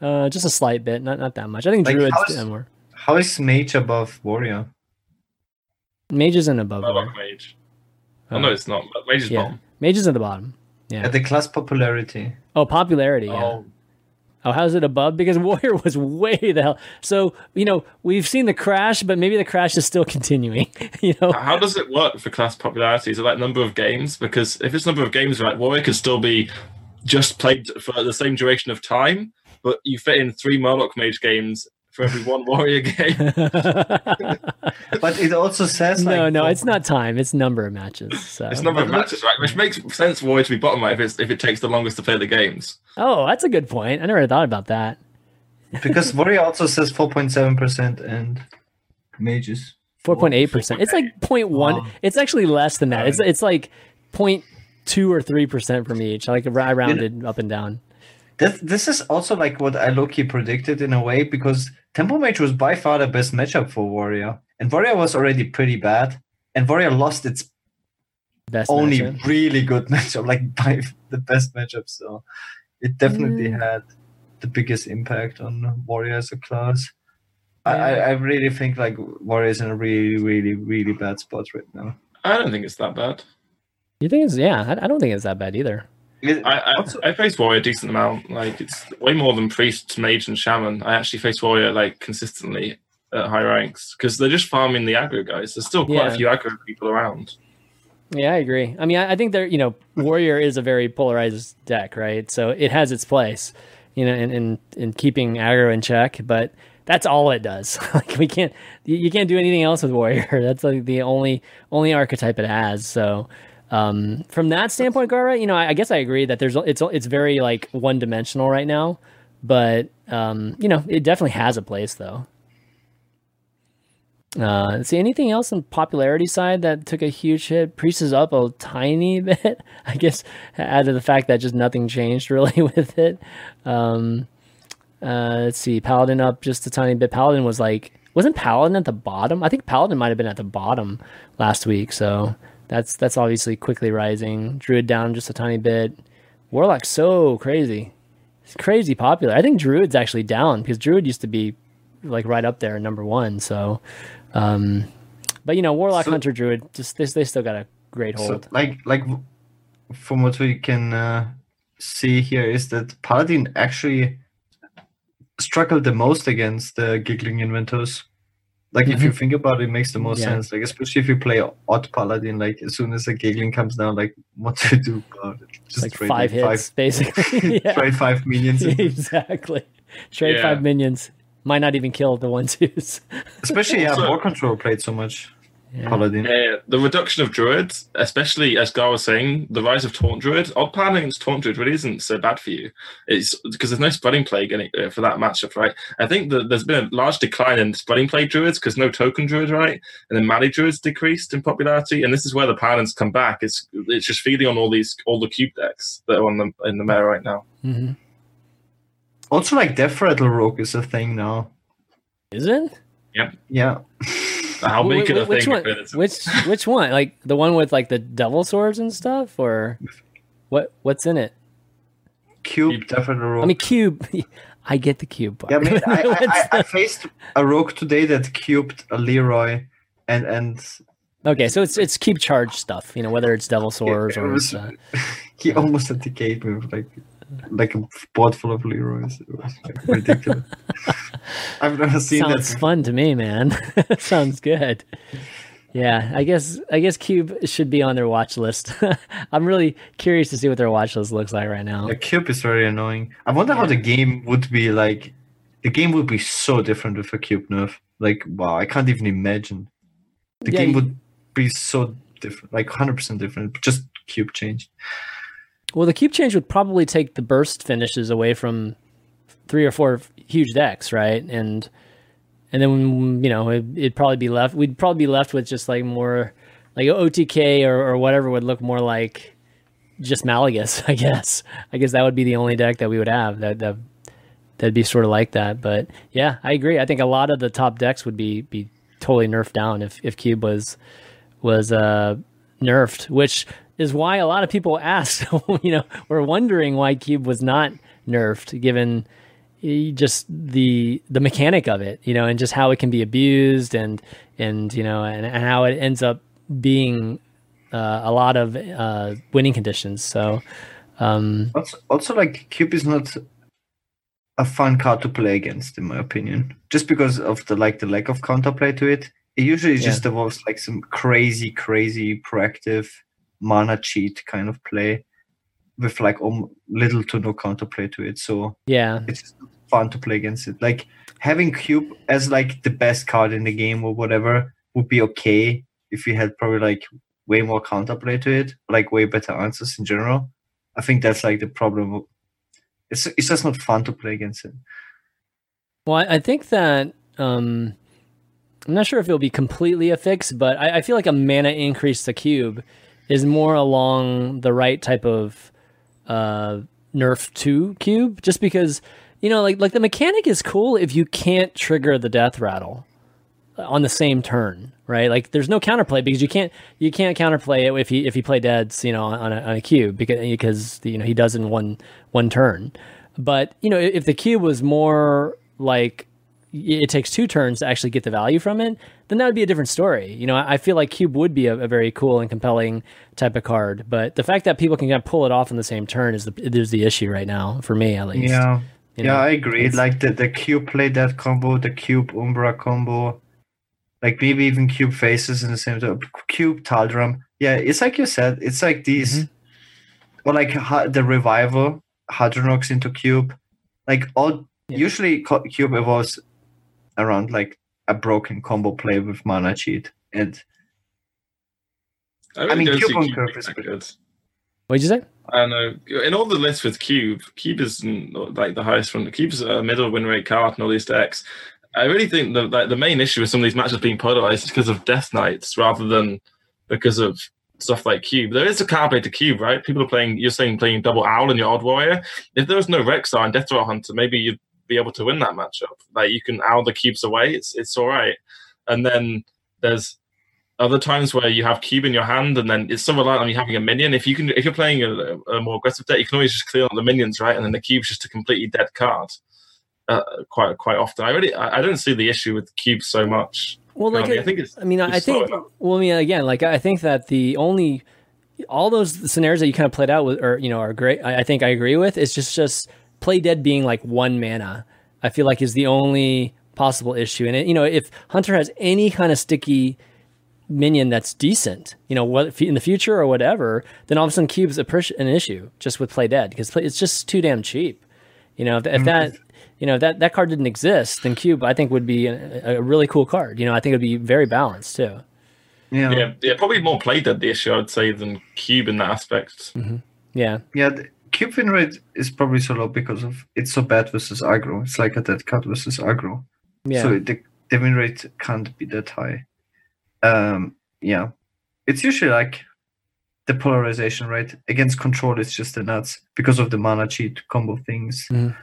uh, just a slight bit, not not that much. I think Like, Druid's down more. How is Mage above Warrior? Mage is in above. Murloc Warrior. Mage. Oh. oh, no, it's not. But Mage is Yeah, bottom. Mage is in the bottom. Yeah. At the class popularity. Oh, popularity. Yeah. Oh, Oh, how's it above? Because Warrior was way the hell. So you know we've seen the crash, but maybe the crash is still continuing. you know. How does it work for class popularity? Is it like number of games? Because if it's number of games, right, Warrior could still be just played for the same duration of time, but you fit in three Murloc Mage games for every one Warrior game. But it also says like no, no, it's not time. It's number of matches. So. It's number of matches, right? Which makes sense for Warrior to be bottom right if, it's, if it takes the longest to play the games. Oh, that's a good point. I never thought about that. because Warrior also says 4.7% and Mages. Four point eight percent. It's like 0.1. Wow. It's actually less than that. It's it's like 0.2 or three percent from each. Like I rounded up and down. This, this is also like what I low-key predicted in a way because Tempo Mage was by far the best matchup for Warrior. And Warrior was already pretty bad. And Warrior lost its Best only matchup. really good matchup, like by the best matchup. So it definitely Mm. had the biggest impact on Warrior as a class. I, Yeah. I, I really think like Warrior is in a really, really, really bad spot right now. I don't think it's that bad. You think it's yeah? I, I don't think it's that bad either. It- I, I, I face Warrior a decent amount. Like it's way more than Priest, Mage, and Shaman. I actually face Warrior like consistently at high ranks because they're just farming the aggro guys. There's still quite Yeah. a few aggro people around. Yeah, I agree. I mean, I, I think there, you know, Warrior is a very polarized deck, right? So it has its place, you know, in in, in keeping aggro in check, but that's all it does. like we can't, you, you can't do anything else with Warrior. That's like the only only archetype it has. So um, from that standpoint, Gara, you know, I, I guess I agree that there's it's it's very like one dimensional right now, but um, you know, it definitely has a place though. Uh, see anything else on popularity side that took a huge hit? Priest is up a tiny bit, I guess, out of the fact that just nothing changed really with it. Um, uh, let's see, Paladin up just a tiny bit. Paladin was like, wasn't Paladin at the bottom? I think Paladin might have been at the bottom last week, so that's that's obviously quickly rising. Druid down just a tiny bit. Warlock's so crazy, it's crazy popular. I think Druid's actually down because Druid used to be like right up there, number one. So, um, but you know, Warlock, So- Hunter, Druid, just they, they still got a great So, hold. like, like from what we can uh, see here is that Paladin actually struggled the most against the giggling inventors. Like, if you think about it, it makes the most. Yeah. sense. Like, especially if you play odd Paladin, like as soon as a giggling comes down, like what to do about it? Just like trade five like hits, basically. yeah. trade five minions. in. exactly. Trade Yeah. five minions. Might not even kill the one twos. Especially, yeah, Also- War Control played so much. Paladin. Yeah, the reduction of druids, especially as Gar was saying, the rise of taunt druid. Odd plan against taunt druid really isn't so bad for you. It's because there's no spreading plague any, uh, for that matchup, right? I think that there's been a large decline in spreading plague druids because no token druid, right? And then Mali druids decreased in popularity, and this is where the paladins come back. It's it's just feeding on all these all the cube decks that are on the in the meta right now. hmm Also, like Death Rattle Rogue is a thing now. Is it? Yep. Yeah. I'll Wh- make wh- it a which thing. one? if it is. Which which one? Like the one with like the devil swords and stuff, or what? What's in it? Cube Death Rattle Rogue. I mean, cube. I get the cube part. yeah, I mean, I, I, What's I, I the- faced a rogue today that cubed a Leroy, and and okay, so it's it's cube charge stuff. You know, whether it's devil swords it or was- uh, he almost decayed me with like like a board full of Leroys. It was like, ridiculous. I've never seen sounds that. Sounds fun to me, man. sounds good. Yeah, I guess I guess Cube should be on their watch list. I'm really curious to see what their watch list looks like right now. The cube is very annoying. I wonder how the game would be like. The game would be so different with a cube nerf. Like, wow, I can't even imagine. The Yeah, game would be so different, like 100% different. Just cube changed. Well, the cube change would probably take the burst finishes away from three or four huge decks, right? And and then you know it, it'd probably be left. We'd probably be left with just like more like OTK or, or whatever would look more like just Malygos, I guess. I guess that would be the only deck that we would have that that that'd be sort of like that. But yeah, I agree. I think a lot of the top decks would be be totally nerfed down if if Cube was was uh nerfed, which is why a lot of people asked, you know, were wondering why Cube was not nerfed, given eh, just the the mechanic of it, you know, and just how it can be abused and and you know and, and how it ends up being uh, a lot of uh, winning conditions. So um, Also, also, like cube is not a fun card to play against, in my opinion. Just because of the like the lack of counterplay to it. It usually Yeah. just involves like some crazy, crazy proactive mana cheat kind of play with like um, little to no counterplay to it. So yeah, it's fun to play against it. Like having cube as like the best card in the game or whatever would be okay if you had probably like way more counterplay to it, like way better answers in general. I think that's like the problem. It's it's just not fun to play against it. Well, I, think that um, I'm not sure if it'll be completely a fix, but I, I feel like a mana increase to cube is more along the right type of uh, nerf two cube, just because you know, like like the mechanic is cool if you can't trigger the death rattle on the same turn, right? Like there's no counterplay because you can't you can't counterplay it if he if he play deads, you know, on a, on a cube because because you know he does in one one turn. But you know, if the cube was more like it takes two turns to actually get the value from it, then that would be a different story. You know, I feel like cube would be a, a very cool and compelling type of card, but the fact that people can kind of pull it off in the same turn is the is the issue right now for me at least. Yeah, You yeah, I agree. Like the the cube play that combo, the cube Umbra combo, like maybe even cube faces in the same time. Cube Taldaram. Yeah, it's like you said. It's like these, Mm-hmm. or like ha- the revival Hadronox into cube. Like all Yeah. usually cube evolves around like a broken combo play with mana cheat, and I, really mean, don't Cube on Cube curve is that good. What'd you say? I don't know. In all the lists with Cube, Cube is like the highest one. Cube's a middle win rate card in all these decks. I really think the like, the main issue with some of these matches being polarized is because of Death Knights rather than because of stuff like Cube. There is a counterplay to Cube, right? People are playing. You're saying playing double Owl and your Odd Warrior. If there was no Rexxar and Death Rattle Hunter, maybe you'd be able to win that matchup. Like you can owl the cubes away. It's it's all right. And then there's other times where you have cube in your hand and then it's so reliant on you having a minion. If you can, if you're playing a, a more aggressive deck, you can always just clear on the minions, right? And then the cube's just a completely dead card. Uh, quite quite often, I really I, I don't see the issue with cubes so much. Well, like I? I think it's I mean, I think. enough. Well, I mean, again, like I think that the only all those scenarios that you kind of played out with, or you know, are great. I, I think I agree with. It's just just play dead being like one mana. I feel like is the only possible issue. And it, you know, if Hunter has any kind of sticky minion that's decent, you know, what in the future or whatever, then all of a sudden cube's a an issue just with play dead because it's just too damn cheap. You know, if, if mm-hmm. that you know if that that card didn't exist, then cube I think would be a, a really cool card. You know, I think it would be very balanced too. Yeah. Yeah, yeah, probably more play dead the issue, I'd say, than Cube in that aspect. Mm-hmm. Yeah, Yeah, the cube win rate is probably so low because of it's so bad versus aggro. It's like a dead card versus aggro. yeah, So the, the win rate can't be that high. Um, yeah, it's usually like the polarization rate against control is just the nuts because of the mana cheat combo things Mhm.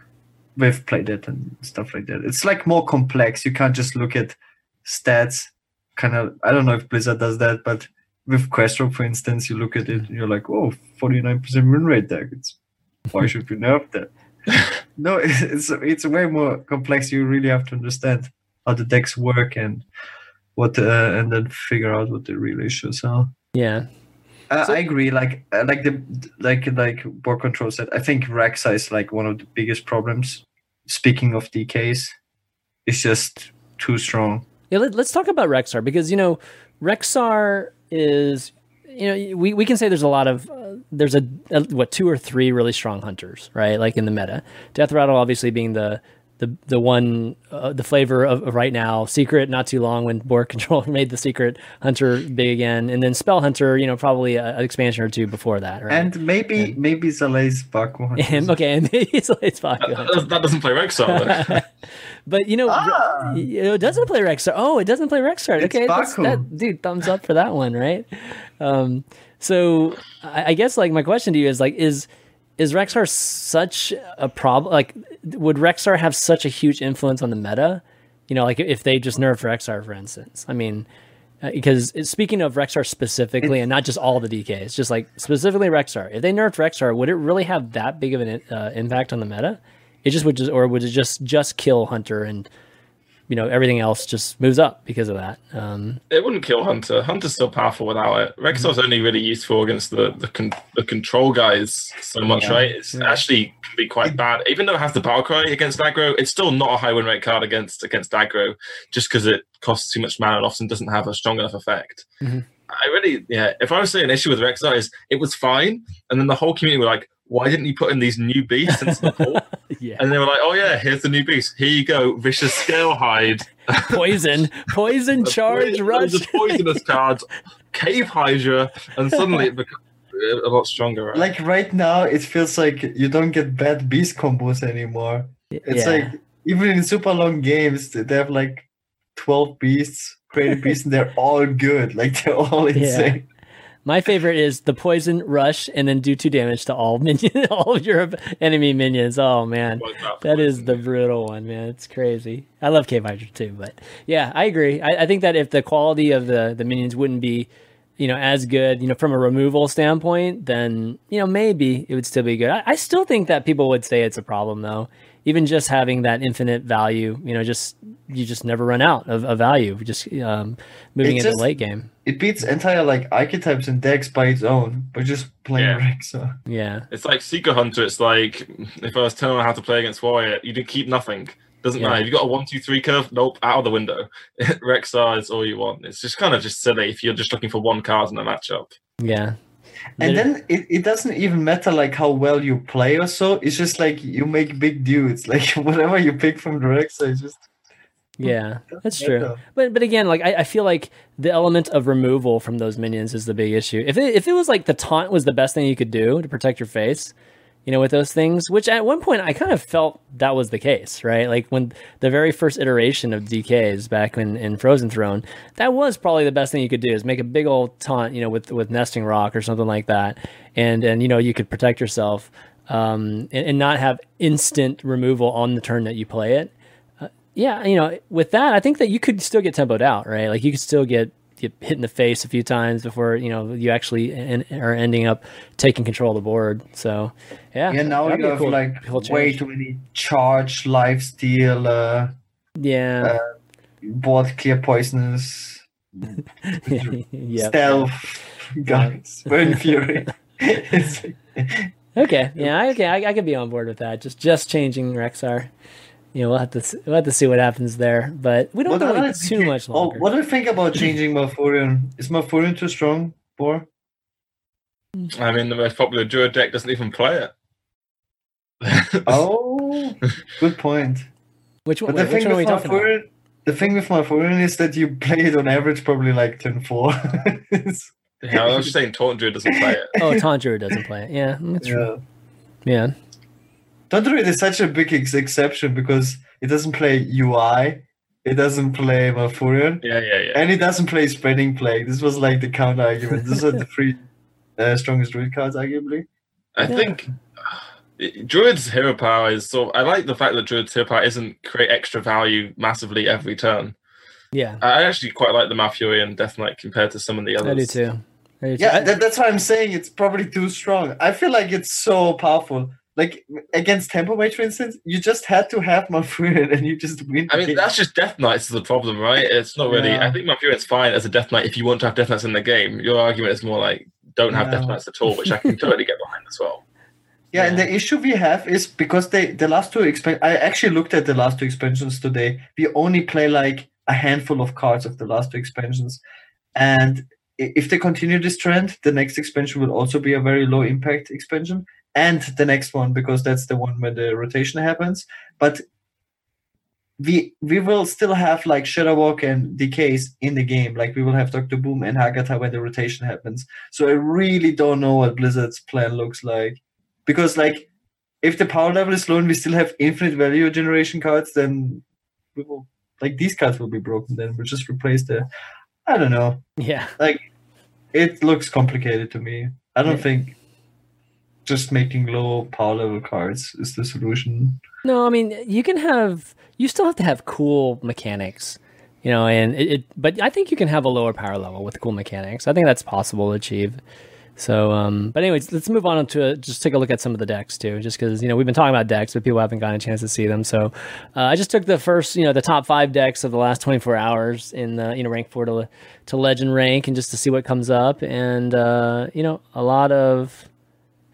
with play dead and stuff like that. It's like more complex. You can't just look at stats. Kind of, I don't know if Blizzard does that, but with Quest Rogue, for instance, you look at it and you're like, oh, 49% win rate deck. It's why should we nerf that? no, it's it's way more complex. You really have to understand how the decks work and what, uh, and then figure out what the real issues are. yeah. Uh, So- I agree. Like, uh, like the like like BoarControl said. I think Rexxar is like one of the biggest problems. Speaking of DKs, it's just too strong. Yeah, let, us talk about Rexxar because you know Rexxar is you know we, we can say there's a lot of uh, there's a, a what two or three really strong hunters right like in the meta. Death Rattle obviously being the the the one uh, the flavor of, of right now secret not too long when board control made the secret hunter big again and then spell hunter you know probably a, an expansion or two before that right And maybe maybe Zalae's back one. and, okay and he's it's That, that- that doesn't play Rexxar, though. But you know, Ah. you know, it doesn't play Rexxar. Oh, it doesn't play Rexxar. Okay, that's, Baku. that, dude, thumbs up for that one, right? Um, so I, I guess like my question to you is like, is is Rexxar such a problem? Like, would Rexxar have such a huge influence on the meta? You know, like if they just nerfed Rexxar, for instance. I mean, uh, because speaking of Rexxar specifically, and not just all the DKs, just like specifically Rexxar. If they nerfed Rexxar, would it really have that big of an uh, impact on the meta? It just would just, or would it just just kill Hunter and you know everything else just moves up because of that? Um, it wouldn't kill Hunter. Hunter's still powerful without it. Rexxar's only really useful against the the, con- the control guys so much, Yeah. right? It's actually can be quite bad. Even though it has the battle cry against aggro, it's still not a high win rate card against against aggro, just because it costs too much mana and often doesn't have a strong enough effect. Mhm. I really, yeah. If I was saying an issue with Rexxar is it was fine, and then the whole community were like, "Why didn't you put in these new beasts into the pool?" yeah, And they were like, "Oh yeah, here's the new beast. Here you go, vicious scale hide." poison, poison, charge, rush. The poisonous cards, cave hydra, and suddenly it becomes a lot stronger. Right? Like right now, it feels like you don't get bad beast combos anymore. It's Yeah. like even in super long games, they have like twelve beasts, created beasts, and they're all good. Like they're all insane. My favorite is the poison rush and then do two damage to all minion, all of your enemy minions. Oh man, that is the brutal one, man. It's crazy. I love Cave Hydra too, but yeah, I agree. I, I think that if the quality of the the minions wouldn't be, you know, as good, you know, from a removal standpoint, then you know maybe it would still be good. I, I still think that people would say it's a problem though. Even just having that infinite value, you know, just you just never run out of, of value. Just um, moving It's into just- late game. It beats entire like archetypes and decks by its own, by just playing Yeah. Rexxar. Yeah. It's like Seeker Hunter. It's like if I was telling them how to play against Warrior, you did keep nothing. Doesn't Yeah. matter. If you got a one, two, three curve, nope, out of the window. Rexxar is all you want. It's just kind of just silly if you're just looking for one card in a matchup. Yeah. And then it, it doesn't even matter like how well you play or so. It's just like you make big dudes. Like whatever you pick from the Rexxar is just yeah, that's true. But but again, like I, I feel like the element of removal from those minions is the big issue. If it if it was like the taunt was the best thing you could do to protect your face, you know, with those things, which at one point I kind of felt that was the case, right? Like when the very first iteration of DKs back in, in Frozen Throne, that was probably the best thing you could do is make a big old taunt, you know, with with nesting roc or something like that, and and you know you could protect yourself, um, and, and not have instant removal on the turn that you play it yeah, you know, with that, I think that you could still get tempoed out, right? Like you could still get, get hit in the face a few times before you know you actually en- are ending up taking control of the board. So, yeah, yeah. Now you have cool- like cool way too many charge, life steal, uh, yeah, board clear poisonous, yeah. stealth, guys, burn fury. Okay, yeah, okay, I, I could be on board with that. Just just changing Rexxar. You know, we'll have to we'll have to see what happens there, but we don't What have to wait too DK much Oh, what do you think about changing Malfurion? Is Malfurion too strong for? I mean, the most popular Druid deck doesn't even play it. Oh, good point. which one? But the wait, which thing one are we with talking about? Malfurion, the thing with Malfurion is that you play it on average probably like turn four. Yeah, I was just saying Taunt Druid doesn't play it. Oh, Taunt Druid doesn't play it. Yeah, that's true. yeah. Yeah. Taunt Druid is such a big ex- exception because it doesn't play UI, it doesn't play Malfurion, Yeah, yeah, yeah. and it doesn't play Spreading Plague. This was like the counter argument. These are the three uh, strongest druid cards, arguably. I Yeah. think Druid's hero power is so. I like the fact that Druid's hero power isn't create extra value massively every turn. Yeah. I actually quite like the Malfurion Death Knight compared to some of the others. I do too. I do too. Yeah, that, that's why I'm saying it's probably too strong. I feel like it's so powerful. Like against Tempo Mage, for instance, you just had to have Malfurion and you just win. I mean, game. that's just Death Knights is the problem, right? It's not really. Yeah. I think Malfurion's fine as a Death Knight if you want to have Death Knights in the game. Your argument is more like don't have Death Knights at all, which I can totally get behind as well. Yeah, and the issue we have is because they the last two expan I actually looked at the last two expansions today. We only play like a handful of cards of the last two expansions, and if they continue this trend, the next expansion will also be a very low impact expansion, and the next one because that's the one where the rotation happens. But we we will still have like Shudderwock and DKs in the game. Like we will have Doctor Boom and Hagatha when the rotation happens. So I really don't know what Blizzard's plan looks like because like if the power level is low and we still have infinite value generation cards, then we will like these cards will be broken. Then we'll just replace the. I don't know. yeah. Like it looks complicated to me. I don't Yeah. think just making low power level cards is the solution. No, I mean you can have. You still have to have cool mechanics, you know, and it, it. But I think you can have a lower power level with cool mechanics. I think that's possible to achieve. So, um, but anyways, let's move on to uh, just take a look at some of the decks too, just because you know we've been talking about decks, but people haven't gotten a chance to see them. So, uh, I just took the first, you know, the top five decks of the last 24 hours in the you know rank four to to legend rank, and just to see what comes up, and uh, you know, a lot of.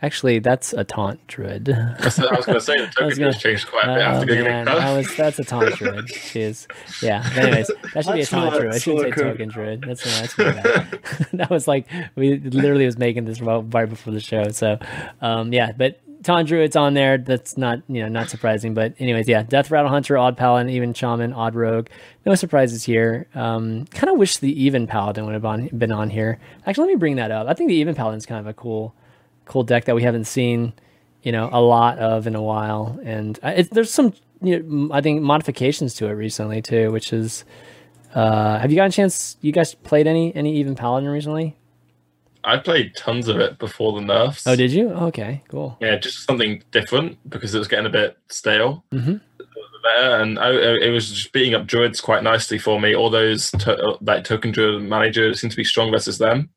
Actually, that's a taunt druid. That's what I was going to say the was token gonna- has changed quite a bit Oh, after man, it that was that's a taunt druid. Jeez. Yeah. But anyways, that should be a taunt not druid. I shouldn't say so token druid. That's that's pretty bad. that was like we literally was making this right right before the show. So um yeah, but taunt druid's on there. That's not you know not surprising. But anyways, yeah, death rattle hunter, odd paladin, even shaman, odd rogue. No surprises here. Um, kind of wish the even paladin would have been on here. Actually, let me bring that up. I think the even paladin's kind of a cool cool deck that we haven't seen, you know, a lot of in a while. And it, there's some, you know, I think modifications to it recently too, which is. Uh, have you gotten a chance? You guys played any any even paladin recently? I played tons of it before the nerfs. Oh, did you? Okay, cool. Yeah, just something different because it was getting a bit stale. Mhm. And I- it was just beating up druids quite nicely for me. All those to, like token druid managers seem to be strong versus them.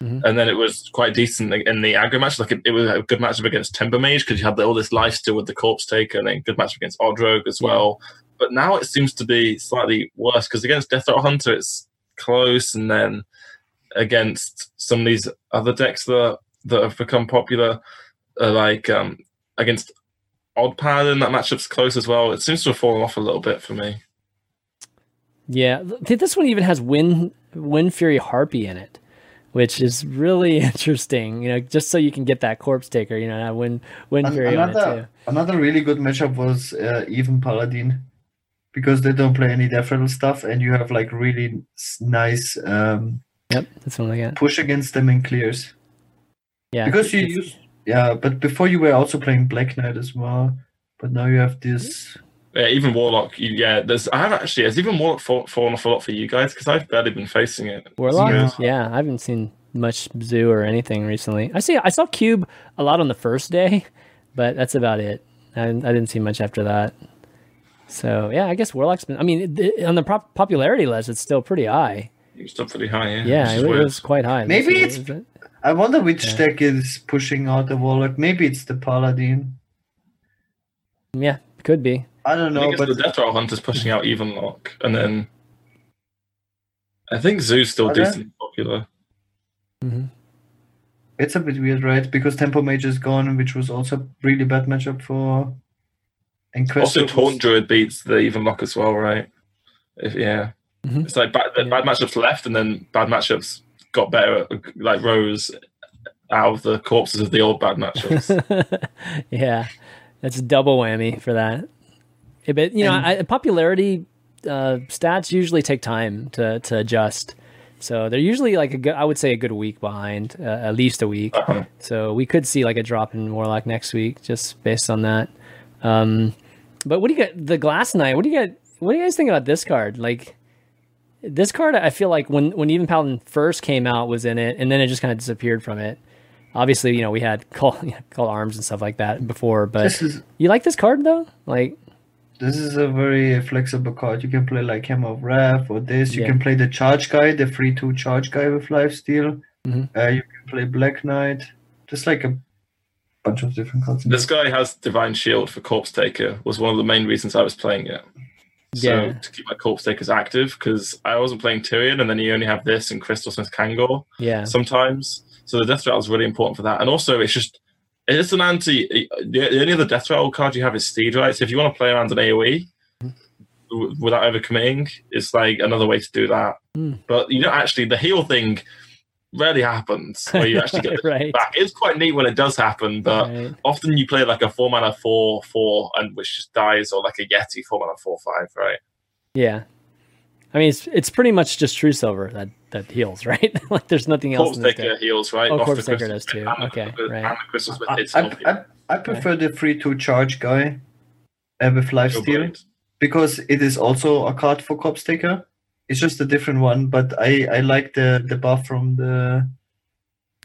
Mhm. And then it was quite decent in the aggro match. Like it, it was a good matchup against Tempo Mage because you had all this lifesteal with the Corpse Taker, and then good matchup against Odd Rogue as well. But now it seems to be slightly worse because against Death Rattle Hunter it's close, and then against some of these other decks that that have become popular, uh, like um, against Odd Paladin, that matchup's close as well. It seems to have fallen off a little bit for me. Yeah, this one even has Wind Wind Fury Harpy in it, which is really interesting. You know, just so you can get that corpse taker. You know, have Wind Wind An- Fury on it too. another another really good matchup was uh, even Paladin because they don't play any Death Rattle stuff, and you have like really nice um, Yep, that's one I got. push against them in clears. Yeah, because you use yeah, but before you were also playing Black Knight as well, but now you have this. Yeah, even Warlock, you, yeah. There's I have actually has even Warlock fall, fallen off a lot for you guys because I've barely been facing it. Warlock. Yeah. Yeah. I haven't seen much Zoo or anything recently. I see. I saw Cube a lot on the first day, but that's about it. I, I didn't see much after that. So yeah, I guess Warlock's been. I mean, it, on the pop- popularity list, it's still pretty high. It's still pretty high. Yeah, Yeah, it, it was quite high. Maybe it's- it? I wonder which Yeah. deck is pushing out the Warlock. Maybe it's the Paladin. Yeah, could be. I don't know, think but the Death Rattle Hunter's pushing out even lock, and then I think Zoo's still Are decently popular. hmm it's a bit weird, right? Because Tempo Mage is gone, which was also a really bad matchup for. And Also, Questo was- Taunt Druid beats the even lock as well, right? If yeah, Mhm. it's like bad, Yeah. bad matchups left, and then bad matchups got better, like rose out of the corpses of the old bad matchups. yeah, that's double whammy for that. Yeah, but you know, I, popularity uh, stats usually take time to to adjust. So they're usually like a good, I would say a good week behind, uh, at least a week. Uh-huh. So we could see like a drop in Warlock next week, just based on that. Um, but what do you get? The Glass Knight. What do you get? What do you guys think about this card? Like this card, I feel like when when even Paladin first came out was in it, and then it just kind of disappeared from it. Obviously, you know we had call call arms and stuff like that before, but is you like this card though? Like this is a very flexible card. You can play like Hammer of Wrath or this. You Yeah. can play the charge guy, the free two charge guy with lifesteal. Mhm. Uh, you can play Black Knight. Just like a bunch of different cards. This guy has Divine Shield for Corpse Taker. Was one of the main reasons I was playing it. So Yeah. to keep my Corpse Takers active because I wasn't playing Tirion, and then you only have this and Crystal Smith Kangor yeah, sometimes. So the Death Rattle is really important for that, and also it's just it's an anti. The, only other Death Rattle card you have is Steed, right? So if you want to play around an AOE w- without overcommitting, it's like another way to do that. Hmm. But you don't actually the heal thing rarely happens where you actually get right. back. It's quite neat when it does happen, but right. often you play like a four mana four four and which just dies, or like a Yeti four mana four five, right? Yeah. I mean, it's it's pretty much just True Silver that that heals, right? like, there's nothing else Corpse in this Taker heals, right? Oh, Off Corpse the Taker Crystal does too. the- Okay, the- right. The I, I, I, I prefer the free to charge guy uh, with lifesteal blade. because it is also a card for Corpse Taker. It's just a different one, but I, I like the, the buff from the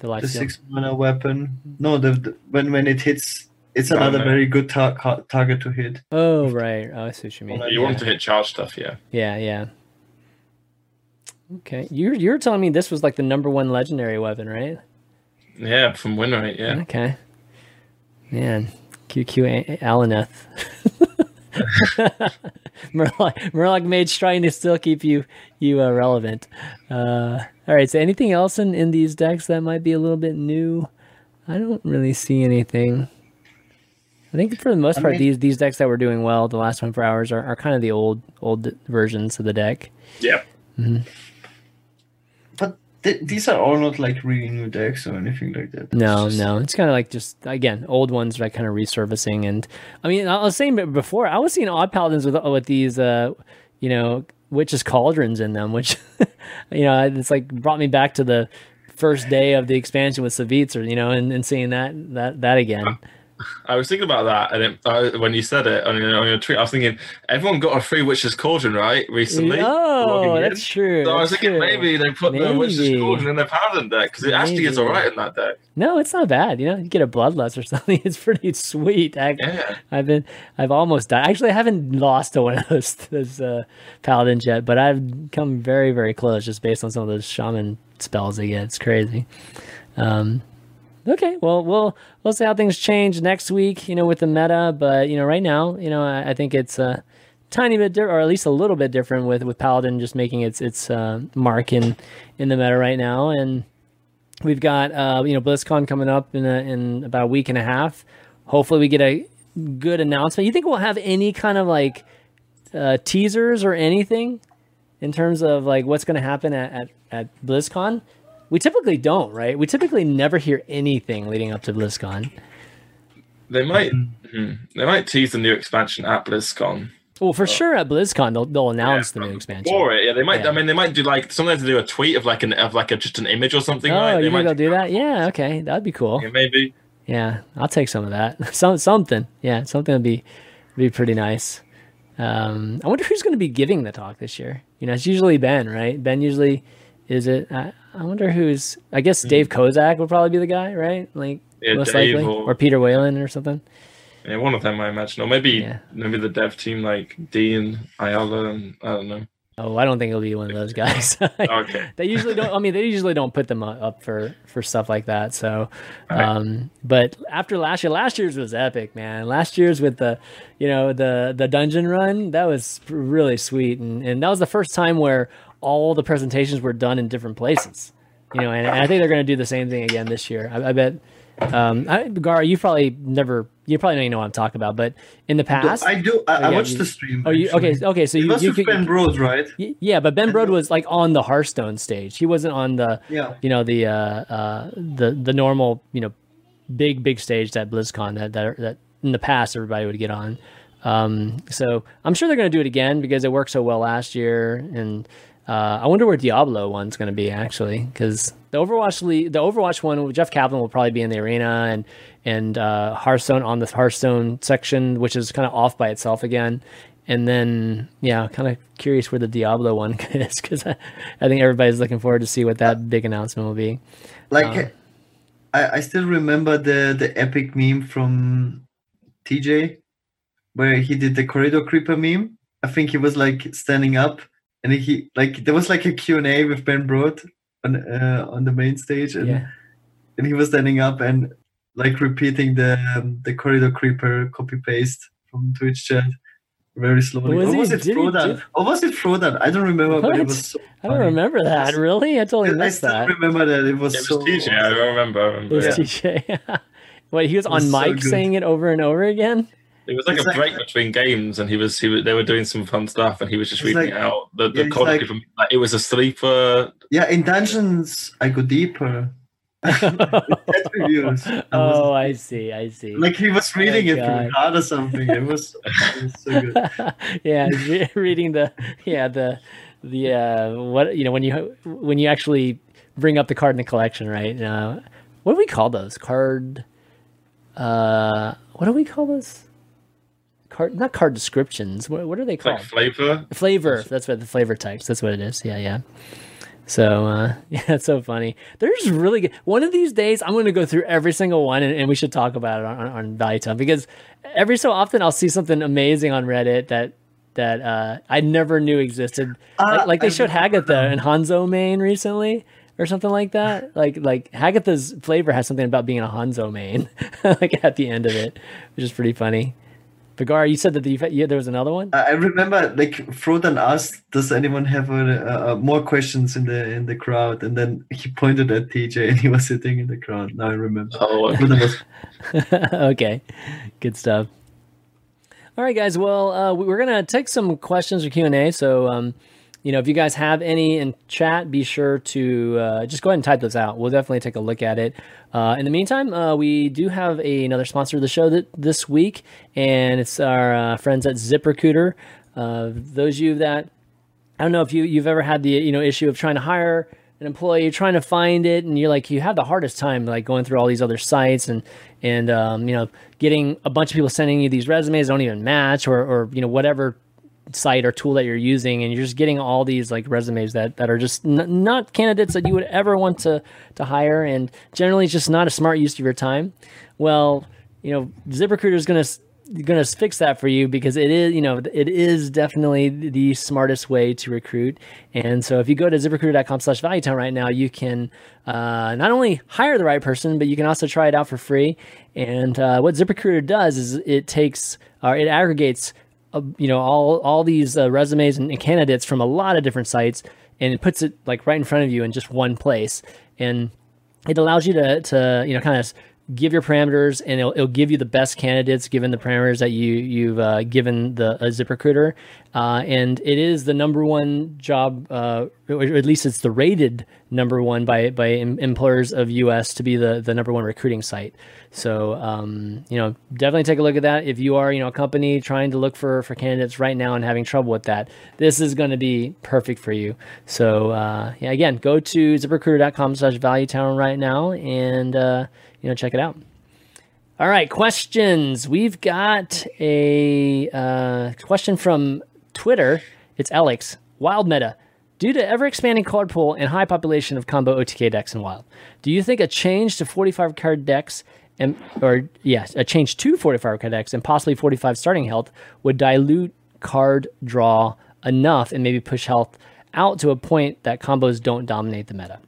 The life the six mana weapon. No, the, the when when it hits, it's Oh, another no. very good tar- ca- target to hit. Oh right. Oh, I see what you mean. Well, You yeah. want to hit charge stuff, yeah. yeah, yeah. Okay, you're you're telling me this was like the number one legendary weapon, right? Yeah, from win rate, yeah. Okay. Man, QQ A- Alaneth. Murloc, Murloc Mage trying to still keep you you uh, relevant. Uh, all right. So anything else in in these decks that might be a little bit new? I don't really see anything. I think for the most I part, mean- these these decks that were doing well the last 24 hours are, are kind of the old old versions of the deck. Yeah. But th- these are all not like really new decks or anything like that. No, just- no, it's kind of like just again old ones like kind of resurfacing. And I mean, I was saying before, I was seeing odd paladins with with these, uh, you know, witches cauldrons in them, which you know, it's like brought me back to the first day of the expansion with Savitzer, you know, and, and seeing that that that again. I was thinking about that, and it, uh, when you said it on your, on your tweet, I was thinking everyone got a free Witch's Cauldron, right? Recently. Oh, logging in. that's true. So I was thinking true. maybe they put the Witch's Cauldron in their Paladin deck because it actually is alright in that deck. No, it's not bad. You know, you get a bloodlust or something. It's pretty sweet. I, Yeah. I've been, I've almost died. Actually, I haven't lost to one of those, those uh, paladins yet, but I've come very, very close just based on some of those shaman spells they get. It's crazy. Um, okay, well, we'll we'll see how things change next week. You know, with the meta, but you know, right now, you know, I, I think it's a tiny bit different, or at least a little bit different with with paladin just making its its uh, mark in in the meta right now, and we've got uh, you know BlizzCon coming up in a, in about a week and a half. Hopefully, we get a good announcement. You think we'll have any kind of like uh, teasers or anything in terms of like what's going to happen at, at at BlizzCon? We typically don't, right? We typically never hear anything leading up to BlizzCon. They might hmm, they might tease the new expansion at BlizzCon. Well, for sure at BlizzCon they'll they'll announce the new expansion. Or it, yeah, they might. Yeah. I mean, they might do like sometimes they do a tweet of like an of like a just an image or something. Oh, right? They you think might they'll do that? Yeah, okay, that'd be cool. Yeah, maybe. Yeah, I'll take some of that. Some something. Yeah, something would be be pretty nice. Um, I wonder who's going to be giving the talk this year. You know, it's usually Ben, right? Ben usually is it. I, I wonder who's. I guess Dave Kosak would probably be the guy, right? Like Hmm. Yeah, most Dave likely, or- or Peter Whalen or something. Yeah, one of them I imagine, or maybe Yeah. maybe the dev team like Dean, Ayala, and I don't know. Oh, I don't think it'll be one of those guys. Okay. they usually don't. I mean, they usually don't put them up for for stuff like that. So, Right. um, but after last year, last year's was epic, man. Last year's with the, you know, the the dungeon run that was really sweet, and and that was the first time where all the presentations were done in different places. You know, and, and I think they're going to do the same thing again this year. I, I bet. Um, I, Gar, you probably never, you probably don't even know what I'm talking about, but in the past, I do. I, Oh, I watched you- the stream. oh, you okay? Okay, so It you, was you could, Ben right? Yeah, but Ben I Brode was like on the Hearthstone stage. He wasn't on the Yeah. you know the uh, uh, the the normal you know big big stage that BlizzCon that that that in the past everybody would get on. Um, so I'm sure they're going to do it again because it worked so well last year. And uh, I wonder where Diablo one's going to be actually, because the Overwatch le- the Overwatch one, Jeff Kaplan will probably be in the arena, and and uh, Hearthstone on the Hearthstone section, which is kind of off by itself again. And then, yeah, kind of curious where the Diablo one is because I, I think everybody's looking forward to see what that big announcement will be. Like, Um, I, I still remember the the epic meme from TJ, where he did the corridor creeper meme. I think he was like standing up, and he like there was like a Q and A with Ben Brode on uh, on the main stage, and Yeah. and he was standing up and like repeating the um, the corridor creeper copy paste from Twitch chat very slowly. Was or he- was it did he Frodan? do- Or was it Frodan? I don't remember, but it was so I don't remember that. Really? I totally I missed still that. remember that it was, It was so TJ. I remember. I remember. It was yeah. TJ. What he was on was so mic good. saying it over and over again. It was like It's a like- break between games, and he was he was, they were doing some fun stuff, and he was just reading like- it out. The, the yeah, code like- from- like, it was a sleeper. Yeah, in dungeons I go deeper. That reviews. I was- oh, I see. I see. like he was reading it God. from card or something. It was, it was so good. yeah, re- reading the yeah the the uh, what you know when you when you actually bring up the card in the collection, right? Uh, what do we call those card? Uh, what do we call those? Card not card descriptions. What, what are they called? like flavor. flavor. That's what the flavor types. That's what it is. Yeah, yeah. So uh, yeah, it's so funny. There's really good. One of these days, I'm going to go through every single one, and, and we should talk about it on, on, on Value Town because every so often I'll see something amazing on Reddit that that uh, I never knew existed. Uh, like, like they I showed remember Hagatha and Hanzo main recently. Or something like that. Like like Hagatha's flavor has something about being a Hanzo main, like at the end of it, which is pretty funny. Vigar, you said that the, yeah, there was another one. I I remember like Frodan asked, "Does anyone have uh, uh, more questions in the in the crowd?" And then he pointed at TJ, and he was sitting in the crowd. Now I remember. Oh, Frodan was okay, good stuff. All right, guys. Well, uh, we- we're gonna take some questions or Q and A. So, um, you know, if you guys have any in chat, be sure to uh, just go ahead and type those out. We'll definitely take a look at it. Uh, in the meantime, uh, we do have a, another sponsor of the show that, this week, and it's our uh, friends at ZipRecruiter. Uh, those of you that I don't know if you you've ever had the you know issue of trying to hire an employee, trying to find it, and you're like you have the hardest time like going through all these other sites and and um, you know getting a bunch of people sending you these resumes don't even match or or you know whatever site or tool that you're using and you're just getting all these like resumes that that are just n- not candidates that you would ever want to to hire and generally it's just not a smart use of your time. Well you know ZipRecruiter is going to going to fix that for you because it is you know it is definitely the smartest way to recruit. And so if you go to ziprecruiter.com slash valuetown right now you can uh, not only hire the right person but you can also try it out for free. And uh, what ziprecruiter does is it takes or it aggregates uh, you know all all these uh, resumes and, and candidates from a lot of different sites and it puts it like right in front of you in just one place. And it allows you to to you know kind of give your parameters and it'll, it'll give you the best candidates given the parameters that you you've uh, given the uh, ZipRecruiter, uh, and it is the number one job, uh, or at least it's the rated number one by by em- employers of U.S. to be the the number one recruiting site. So um, you know definitely take a look at that if you are you know a company trying to look for for candidates right now and having trouble with that. This is going to be perfect for you. So uh, yeah, again, go to ZipRecruiter.com/slash/ValueTown right now and. You know, check it out. All right, questions. We've got a uh, question from Twitter. It's Alex. Wild meta. Due to ever expanding card pool and high population of combo OTK decks in Wild, do you think a change to 45 card decks and or yes, a change to 45 card decks and possibly 45 starting health would dilute card draw enough and maybe push health out to a point that combos don't dominate the meta?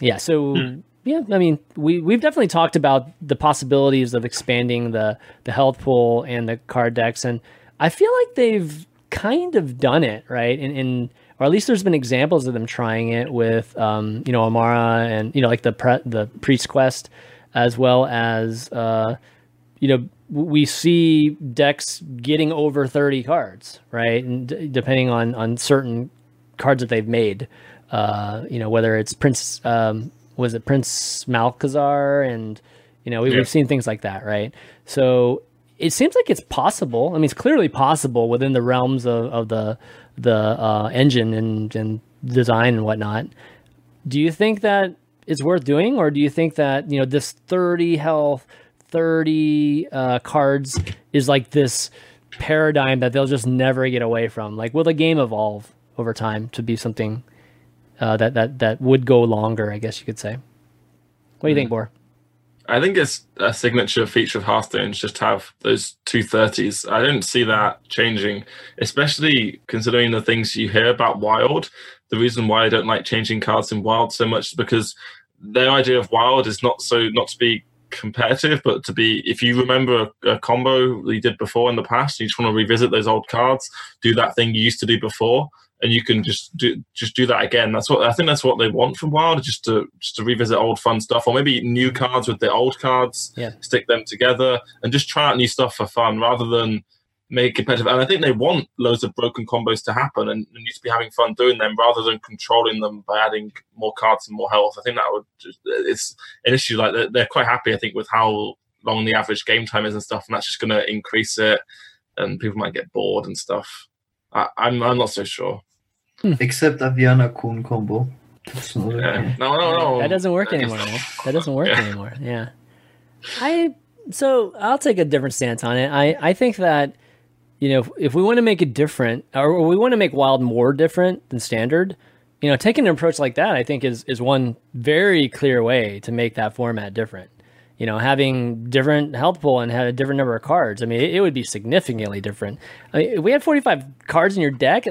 Yeah, so yeah, I mean, we we've definitely talked about the possibilities of expanding the the health pool and the card decks, and I feel like they've kind of done it right, in, in or at least there's been examples of them trying it with um, you know Amara and you know like the pre, the priest quest, as well as uh, you know we see decks getting over 30 cards right? And d- depending on on certain cards that they've made uh you know whether it's prince um was it prince malchezaar and you know we, Yeah. we've seen things like that right so it seems like it's possible. I mean, it's clearly possible within the realms of, of the the uh, engine and, and design and whatnot. Do you think that it's worth doing, or do you think that you know this thirty health, thirty uh, cards is like this paradigm that they'll just never get away from? Like, will the game evolve over time to be something uh, that that that would go longer? I guess you could say. What do you think, Boar? I think it's a signature feature of Hearthstone just have those two thirties. I don't see that changing, especially considering the things you hear about Wild. The reason why I don't like changing cards in Wild so much is because their idea of Wild is not so not to be competitive, but to be if you remember a, a combo you did before in the past, you just want to revisit those old cards, do that thing you used to do before and you can just do just do that again. That's what I think. That's what they want from Wild, just to just to revisit old fun stuff, or maybe new mm-hmm. cards with the old cards, Yeah. stick them together, and just try out new stuff for fun rather than make it competitive. And I think they want loads of broken combos to happen, and, and you to be having fun doing them rather than controlling them by adding more cards and more health. I think that would just, it's an issue. Like they're, they're quite happy, I think, with how long the average game time is and stuff, and that's just going to increase it, and people might get bored and stuff. I, I'm I'm not so sure. Hmm. Except Aviana Kun combo. That's not Yeah. No, no, no. That doesn't work That is- anymore. man. That doesn't work Yeah. anymore. Yeah. I so I'll take a different stance on it. I I think that you know if, if we want to make it different or we want to make wild more different than standard, you know, taking an approach like that I think is is one very clear way to make that format different. You know, having different health pool and have a different number of cards. I mean, it, it would be significantly different. I mean, if we had 45 cards in your deck,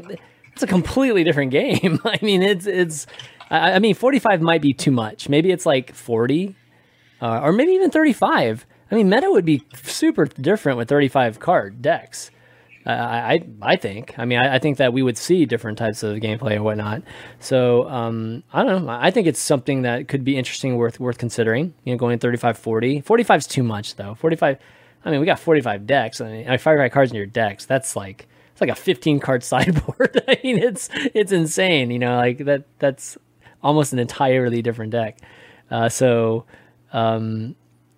it's a completely different game. I mean, it's it's. I, I mean, 45 might be too much. Maybe it's like 40, uh, or maybe even 35. I mean, meta would be super different with 35 card decks. Uh, I, I think. I mean, I, I think that we would see different types of gameplay and whatnot. So um, I don't know. I think it's something that could be interesting, worth worth considering. You know, going 35, 40. 45 is too much though. 45. I mean, we got 45 decks. I mean I mean, 45 cards in your decks. That's like like a 15 card sideboard. I mean, it's it's insane. You know, like that. That's almost an entirely different deck. Uh, so. Um,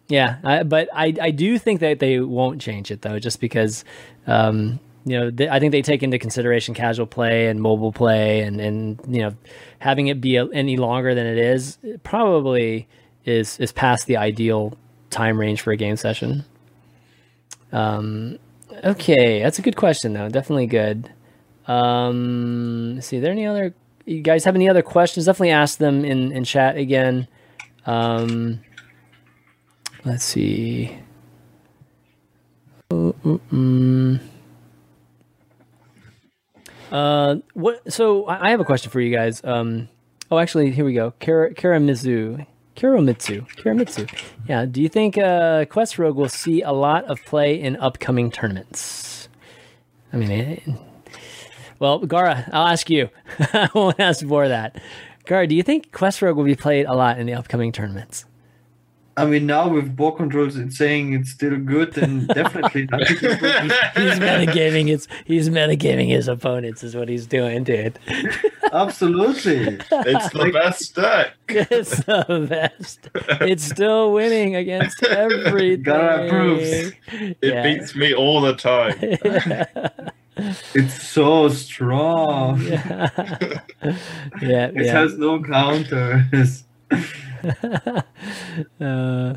yeah, I, but I, I do think that they won't change it though, just because um, you know th- I think they take into consideration casual play and mobile play, and and you know having it be a, any longer than it is it probably is is past the ideal time range for a game session. Um, okay, that's a good question though, definitely good. Um, see, there any other? You guys have any other questions? Definitely ask them in in chat again. Um, let's see. Uh, what? So I have a question for you guys. Um, oh, actually, here we go. Kara, Karamizu, Karamitsu, Karamitsu. Yeah. Do you think uh, Quest Rogue will see a lot of play in upcoming tournaments? I mean, eh, well, Gara, I'll ask you. I won't ask for that. Gara, do you think Quest Rogue will be played a lot in the upcoming tournaments? I mean, now with BoarControl's, it's saying it's still good, and definitely. not. he's metagaming his he's metagaming his opponents is what he's doing, dude. Absolutely. It's the best deck. It's the best. It's still winning against everything. Gara approves. It Yeah. beats me all the time. It's so strong. yeah, yeah. It has no counters. uh,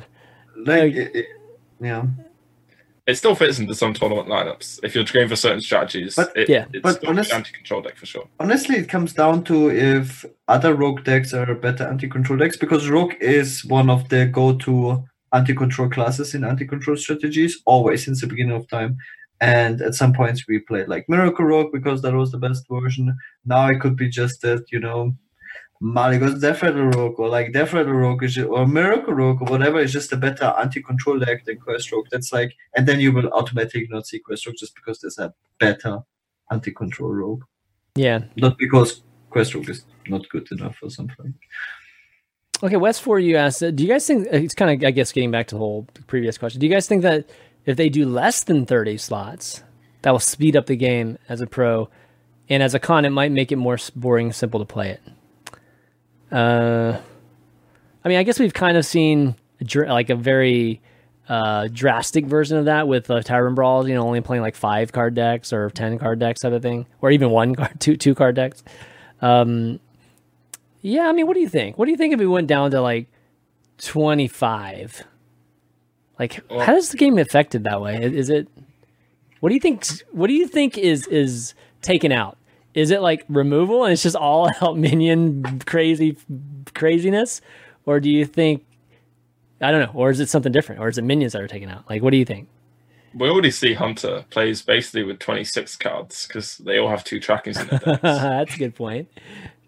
Like, it, it- yeah. It still fits into some tournament lineups. If you're going for certain strategies, But- it, Yeah. it's but still honest- an anti-control deck for sure. Honestly, it comes down to if other rogue decks are better anti-control decks because rogue is one of the go-to anti-control classes in anti-control strategies always since the beginning of time. And at some points we played like Miracle Rogue because that was the best version. Now it could be just that you know Malygos Death Rattle Rogue or like Death Rattle Rogue is or Miracle Rogue or whatever is just a better anti-control deck than Quest Rogue. That's like, and then you will automatically not see Quest Rogue just because there's a better anti-control rogue yeah. not because Quest Rogue is not good enough or something. Okay, West for you asked, uh, do you guys think it's kind of I guess getting back to the whole previous question. Do you guys think that if they do less than 30 slots, that will speed up the game as a pro and as a con it might make it more boring simple to play it. Uh I mean, I guess we've kind of seen dr- like a very uh, drastic version of that with uh, Tavern Brawl, you know, only playing like five card decks or ten card decks type of thing, or even one card, two two card decks. Um, yeah, I mean, what do you think? What do you think if we went down to like twenty five? Like, Well- how does the game affected that way? Is is it? What do you think? What do you think is is taken out? Is it like removal and it's just all out minion crazy craziness, or do you think? I don't know. Or is it something different? Or is it minions that are taken out? Like, what do you think? We already see Hunter plays basically with 26 cards because they all have two trackings in their decks. That's a good point.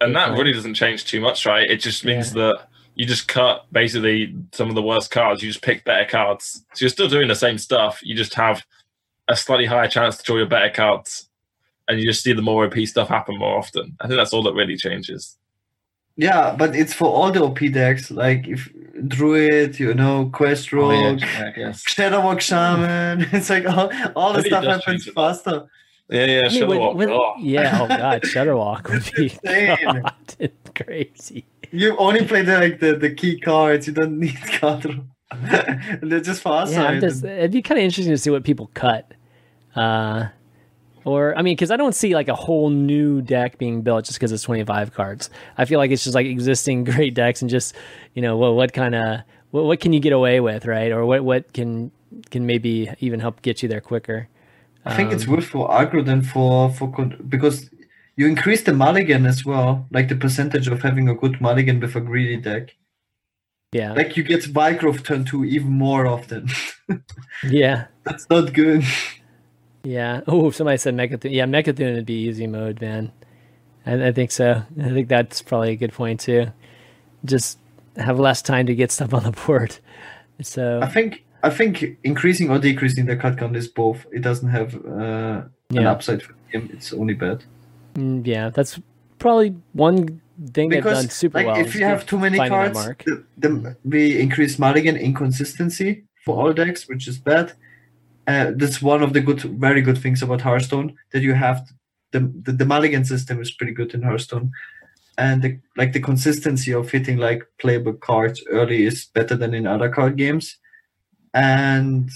and that point. really doesn't change too much, right? It just means that you just cut basically some of the worst cards. You just pick better cards. So you're still doing the same stuff. You just have a slightly higher chance to draw your better cards, and you just see the more OP stuff happen more often. I think that's all that really changes. Yeah, but it's for all the OP decks. Like if Druid, you know, Quest Oh, Rogue, yes. Shudderwock Shaman. It's like all, all the stuff happens faster. Yeah, yeah, I mean, Shudderwock. with- oh. Yeah. Oh God, Shudderwock would be God, it's crazy. You only play the like the, the key cards. You don't need card. They're just faster. Yeah, just, it'd be kind of interesting to see what people cut. Uh, or I mean, because I don't see like a whole new deck being built just because it's 25 cards. I feel like it's just like existing great decks and just you know what what kind of what, what can you get away with, right? Or what what can can maybe even help get you there quicker. I think it's Um, worse for aggro than for for because you increase the mulligan as well, like the percentage of having a good mulligan with a greedy deck. Yeah, Like you get Wild Growth turn two even more often. yeah, That's not good. Yeah. Oh, somebody said Mecha'thun. Yeah, Mecha'thun would be easy mode, man. I, I think so. I think that's probably a good point too. Just have less time to get stuff on the board. So I think I think increasing or decreasing the cut count is both. It doesn't have uh, an upside for him. It's only bad. Mm, yeah, that's probably one thing they've done Because super like well. if you have too many cards, the, the, we increase mulligan inconsistency for all decks, which is bad. Uh, that's one of the good, very good things about Hearthstone that you have the the, the mulligan system is pretty good in Hearthstone, and the, like the consistency of hitting like playable cards early is better than in other card games. And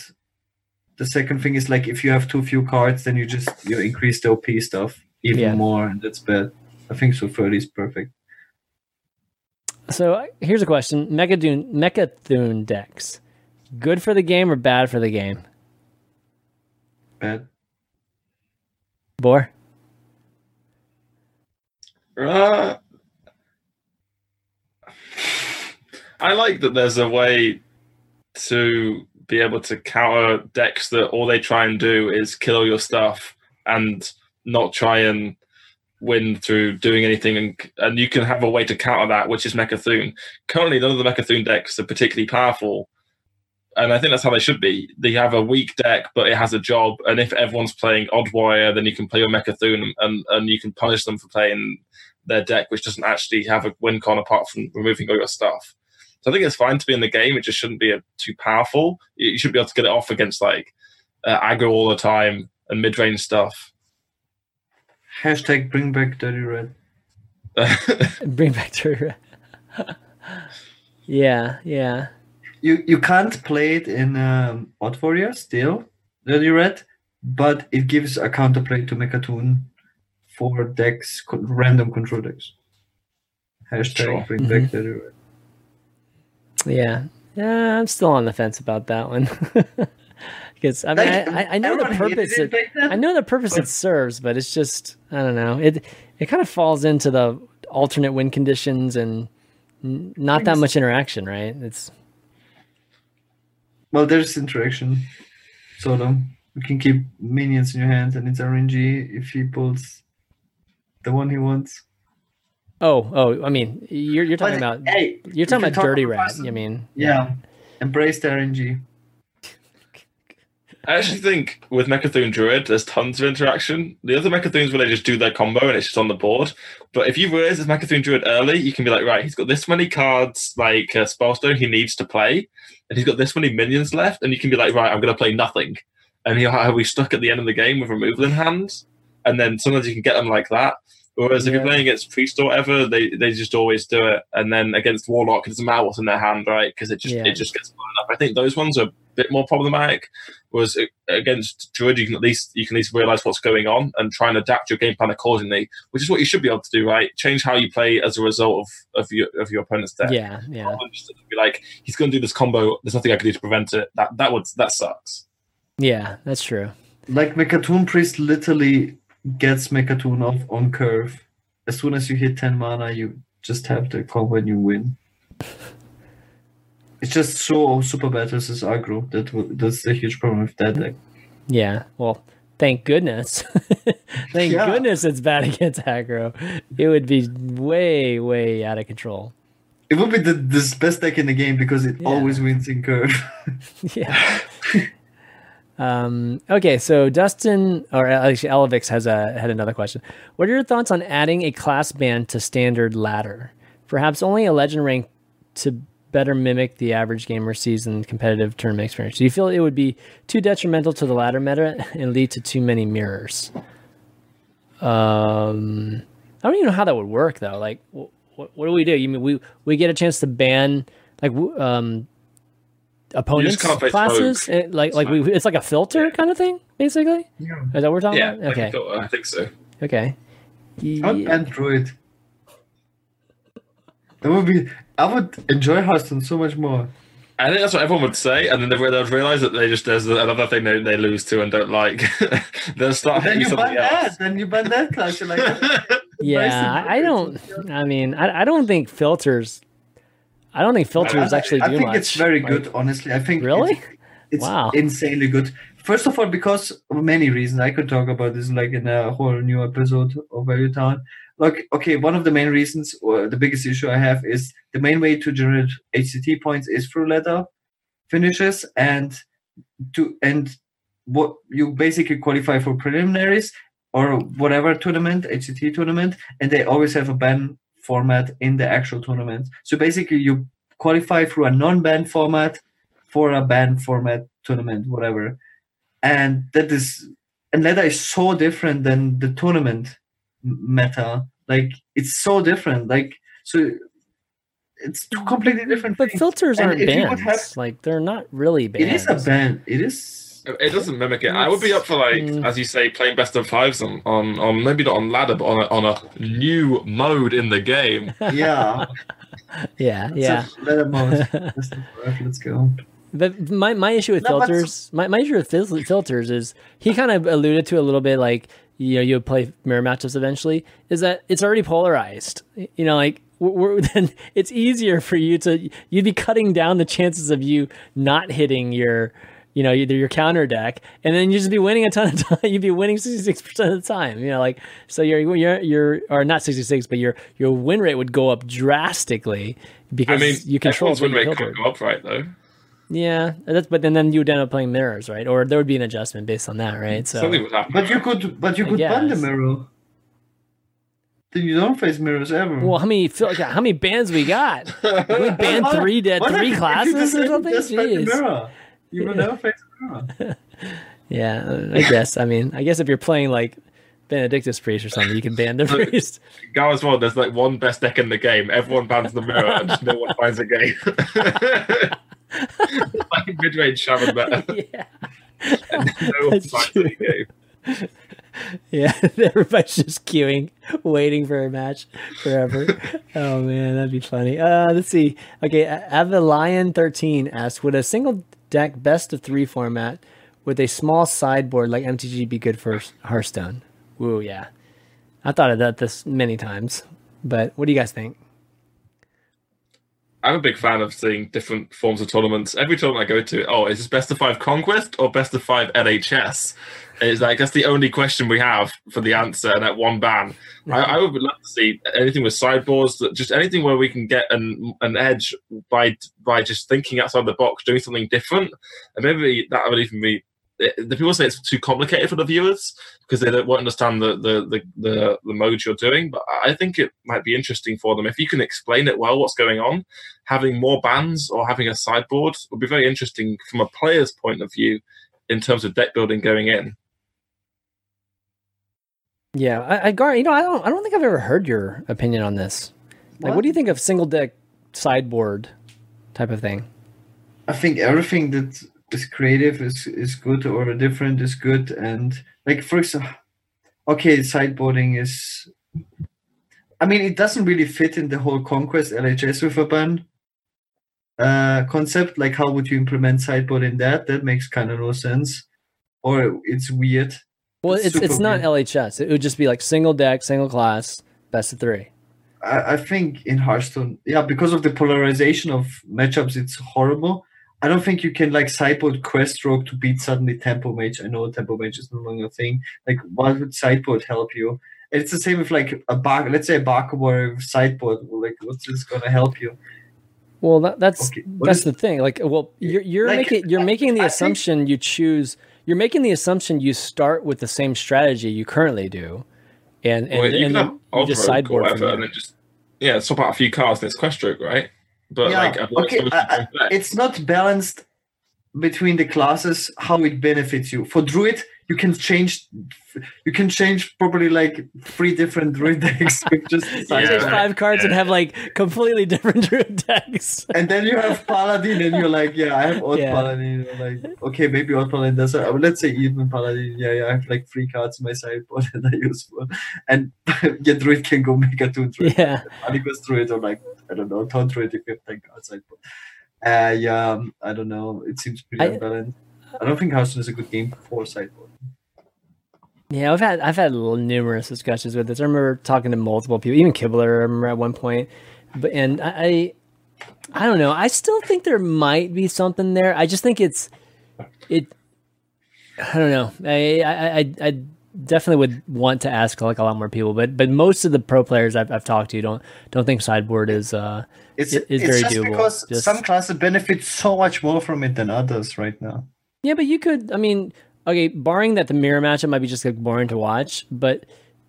the second thing is like if you have too few cards, then you just you increase the OP stuff even Yeah. more, and that's bad. I think so. Thirty is perfect. So uh, here's a question: Mecha'thun Mecha'thun decks, good for the game or bad for the game? Bad. Boar. Uh, I like that there's a way to be able to counter decks that all they try and do is kill all your stuff and not try and win through doing anything and and you can have a way to counter that which is Mecha'thun. Currently none of the Mecha'thun decks are particularly powerful. And I think that's how they should be. They have a weak deck, but it has a job. And if everyone's playing Odd Warrior, then you can play your Mecha'thun and, and you can punish them for playing their deck, which doesn't actually have a win con apart from removing all your stuff. So I think it's fine to be in the game. It just shouldn't be a, too powerful. You you should be able to get it off against like uh, aggro all the time and mid range stuff. Hashtag bring back Dirty Rat. Bring back to. yeah, yeah. You you can't play it in um, Odd Warrior still, Dirty Rat, but it gives a counterplay to Mecha'thun for decks, random control decks. Hashtag Sure. bring back Dirty Rat. Yeah, yeah. I'm still on the fence about that one because I mean, I, I, know the purpose. it It, back then, I know the purpose it serves, but it's just I don't know. It it kind of falls into the alternate win conditions and n- not that much interaction, right? It's Well, there's interaction, sort of. You can keep minions in your hands, and it's RNG if he pulls the one he wants. oh oh. I mean, you're you're talking But, about hey, you're talking about talk dirty about rat. person- I mean, Yeah, embrace the RNG. I actually think with Mecha'thun Druid, there's tons of interaction. The other Mecha'thuns where they just do their combo and it's just on the board. But if you realize it's Mecha'thun Druid early, you can be like, right, he's got this many cards, like uh, Spellstone, he needs to play, and he's got this many minions left, and you can be like, right, I'm going to play nothing. And he'll have we stuck at the end of the game with removal in hand. And then sometimes you can get them like that. Whereas if you're playing against priest or whatever, they they just always do it. And then against warlock, it doesn't matter what's in their hand, right? Because it just Yeah. it just gets blown up. I think those ones are a bit more problematic. Whereas uh, against druid, you can at least you can at least realize what's going on and try and adapt your game plan accordingly, which is what you should be able to do, right? Change how you play as a result of, of your of your opponent's deck. Yeah, yeah, Rather than just to be like he's going to do this combo. There's nothing I can do to prevent it. That that would that sucks. yeah. That's true. Like Mecha'thun Priest literally gets Mecha'thun off on curve. As soon as you hit 10 mana, you just have the combo and you win. It's just so super bad versus aggro. That that's the huge problem with that deck. Yeah. Well, thank goodness. thank Yeah. goodness it's bad against aggro. It would be way, way out of control. It would be the best deck in the game because it Yeah. always wins in curve. yeah. um, okay, so Dustin or actually Elevix has a had another question. What are your thoughts on adding a class band to standard ladder? Perhaps only a legend rank to better mimic the average gamer season competitive tournament experience. Do you feel it would be too detrimental to the ladder meta and lead to too many mirrors? Um, I don't even know how that would work though. Like, what, what do we do? You mean we we get a chance to ban like w- um opponents classes? Rogue. Eh, Like like we it's like a filter kind of thing, basically. Yeah. Is that what we're talking Yeah, about? Okay, I, think so. okay. I'd Yeah. ban Druid. That would be. I would enjoy Hearthstone so much more. I think that's what everyone would say, and then they would realize that they just there's another thing they, they lose to and don't like. They'll start Then you ban something else. that. Then you ban that class. You're like, Yeah, I, I don't. I mean, I, I don't think filters. I don't think filters I- actually I do think much. it's very Like, good, honestly. I think Really? it's, it's Wow. insanely good. First of all, because of many reasons. I could talk about this like in a whole new episode of Value Town. Like, okay, one of the main reasons, or the biggest issue I have, is the main way to generate HCT points is through ladder finishes, and to and what you basically qualify for preliminaries or whatever tournament, HCT tournament, and they always have a ban format in the actual tournament. So basically, you qualify through a non-ban format for a ban format tournament, whatever. And that is, and ladder is so different than the tournament meta. Like it's so different. Like so, it's two completely different. But things. filters And aren't if you bans. would have- Like they're not really bans. It is a ban. It is. It doesn't mimic it. I would be up for like, Mm. as you say, playing best of fives on, on, on maybe not on ladder, but on a, on a new mode in the game. Yeah. Yeah, So yeah. ladder mode. Let's let's go. But my, my issue with No, filters, my, my issue with fil- filters is he kind of alluded to a little bit like you know you would play mirror matchups eventually. Is that it's already polarized? You know, like then it's easier for you to you'd be cutting down the chances of you not hitting your you know either your counter deck and then you just be winning a ton of time you'd be winning 66% of the time you know like so your your your or not 66 but your your win rate would go up drastically because I mean, you control win rate can't go up, right? Though Yeah, that's but then then you would end up playing mirrors, right? Or there would be an adjustment based on that, right? So something would happen. But you could, but you I could ban the mirror. Then you don't face mirrors ever. well, how many fil- how many bands we got? we banned three dead why three if you classes just- or something. Just ban the Jeez. mirror. You will Yeah. never face mirror. Yeah, I guess. I mean, I guess if you're playing like Benedictus priest or something, you can ban the priest. Go as well. There's like one best deck in the game. Everyone bans the mirror, and just no one finds a game. Like mid-range shaman better. yeah, No That's true. yeah. Everybody's just queuing, waiting for a match forever. oh man, that'd be funny. Uh, let's see. Okay, Avalion thirteen asks, would a single deck best of three format with a small sideboard like MTG be good for Hearthstone? Woo, yeah. I thought of that this many times, but what do you guys think? I'm a big fan of seeing different forms of tournaments. Every tournament I go to, oh, is this best of five conquest or best of five LHS? It's like that's the only question we have for the answer and that one ban. I, I would love to see anything with sideboards, that- just anything where we can get an an edge by by just thinking outside the box, doing something different, and maybe that would even be. The people say it's too complicated for the viewers because they don't won't understand the, the the the the mode you're doing. But I think it might be interesting for them if you can explain it well what's going on. Having more bands or having a sideboard would be very interesting from a player's point of view in terms of deck building going in. Yeah, I, I Gar, you know, I don't, I don't think I've ever heard your opinion on this. Like, what, What? do you think of single deck sideboard type of thing? I think everything that is creative is is good or different is good, and like for example, okay, sideboarding is. I mean, it doesn't really fit in the whole conquest LHS with a ban uh, concept. Like, how would you implement sideboard in that? That makes kind of no sense, or it's weird. Well, It's it's it's not weird. LHS. It would just be like single deck, single class, best of three. I, I think in Hearthstone, yeah, because of the polarization of matchups, it's horrible. I don't think you can like sideboard Quest Rogue to beat suddenly Tempo Mage. I know Tempo Mage is no longer a thing. Like, why would sideboard help you? And it's the same with like a bar. Let's say a Barker Warrior with sideboard. Like, what's this gonna help you? Well, that, that's Okay, that's is- the thing. Like, well, you're you're Like, making you're making the I think- assumption you choose. You're making the assumption you start with the same strategy you currently do, and and, Well, you and can you just sideboard from whatever, and there. then just yeah, swap out a few cards and it's Quest Rogue, right? But Yeah, like, okay, to I- I- It's not balanced between the classes how it benefits you. For Druid, you can change. You can change probably like three different Druid decks with just Change sideboard. five cards and have like completely different druid decks. and then you have paladin and you're like yeah i have odd Yeah. paladin like okay maybe odd paladin does uh, let's say even paladin yeah yeah i have like three cards in my sideboard that i use for and yeah druid can go mega two druid Yeah, Malygos druid or like i don't know taunt druid if you have 10 cards uh yeah um, i don't know it seems pretty I- unbalanced i don't think Hearthstone is a good game for sideboard yeah. I've had I've had numerous discussions with this. I remember talking to multiple people, even Kibler. I remember at one point, but and I. I I don't know. I still think there might be something there. I just think it's it. I don't know. I I, I, I definitely would want to ask like a lot more people, but but most of the pro players I've, I've talked to don't don't think sideboard is uh it's, It- it's it's very just doable. because Just- some classes benefit so much more from it than others right now yeah. But you could. I mean, okay, barring that the mirror matchup might be just like boring to watch, but